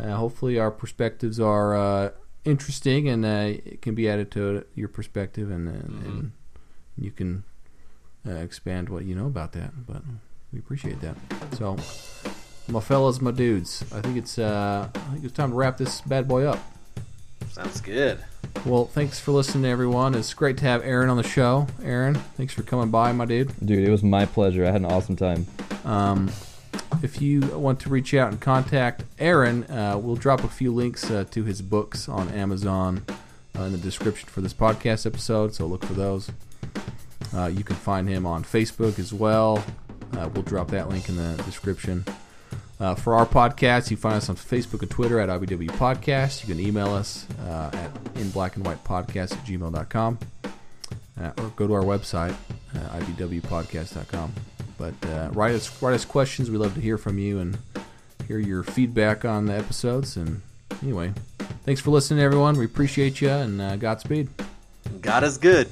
A: Uh, hopefully, our perspectives are uh, interesting and uh, it can be added to your perspective, and, and, and you can uh, expand what you know about that. But we appreciate that. So, my fellas, my dudes, I think it's uh, I think it's time to wrap this bad boy up.
E: sounds good
A: Well, thanks for listening, everyone. It's great to have Aaron on the show. Aaron, thanks for coming by, my dude.
D: Dude, it was my pleasure. I had an awesome time.
A: Um, if you want to reach out and contact Aaron, uh, we'll drop a few links uh, to his books on Amazon uh, in the description for this podcast episode, so look for those. Uh, you can find him on Facebook as well. Uh, we'll drop that link in the description. Uh, for our podcast, you find us on Facebook and Twitter at IBW Podcast. You can email us uh, at in black and white podcast at gmail.com uh, or go to our website, uh, ibwpodcast.com. But uh, write us write us questions. We love to hear from you and hear your feedback on the episodes. And anyway, thanks for listening, everyone. We appreciate you and uh, Godspeed.
E: God is good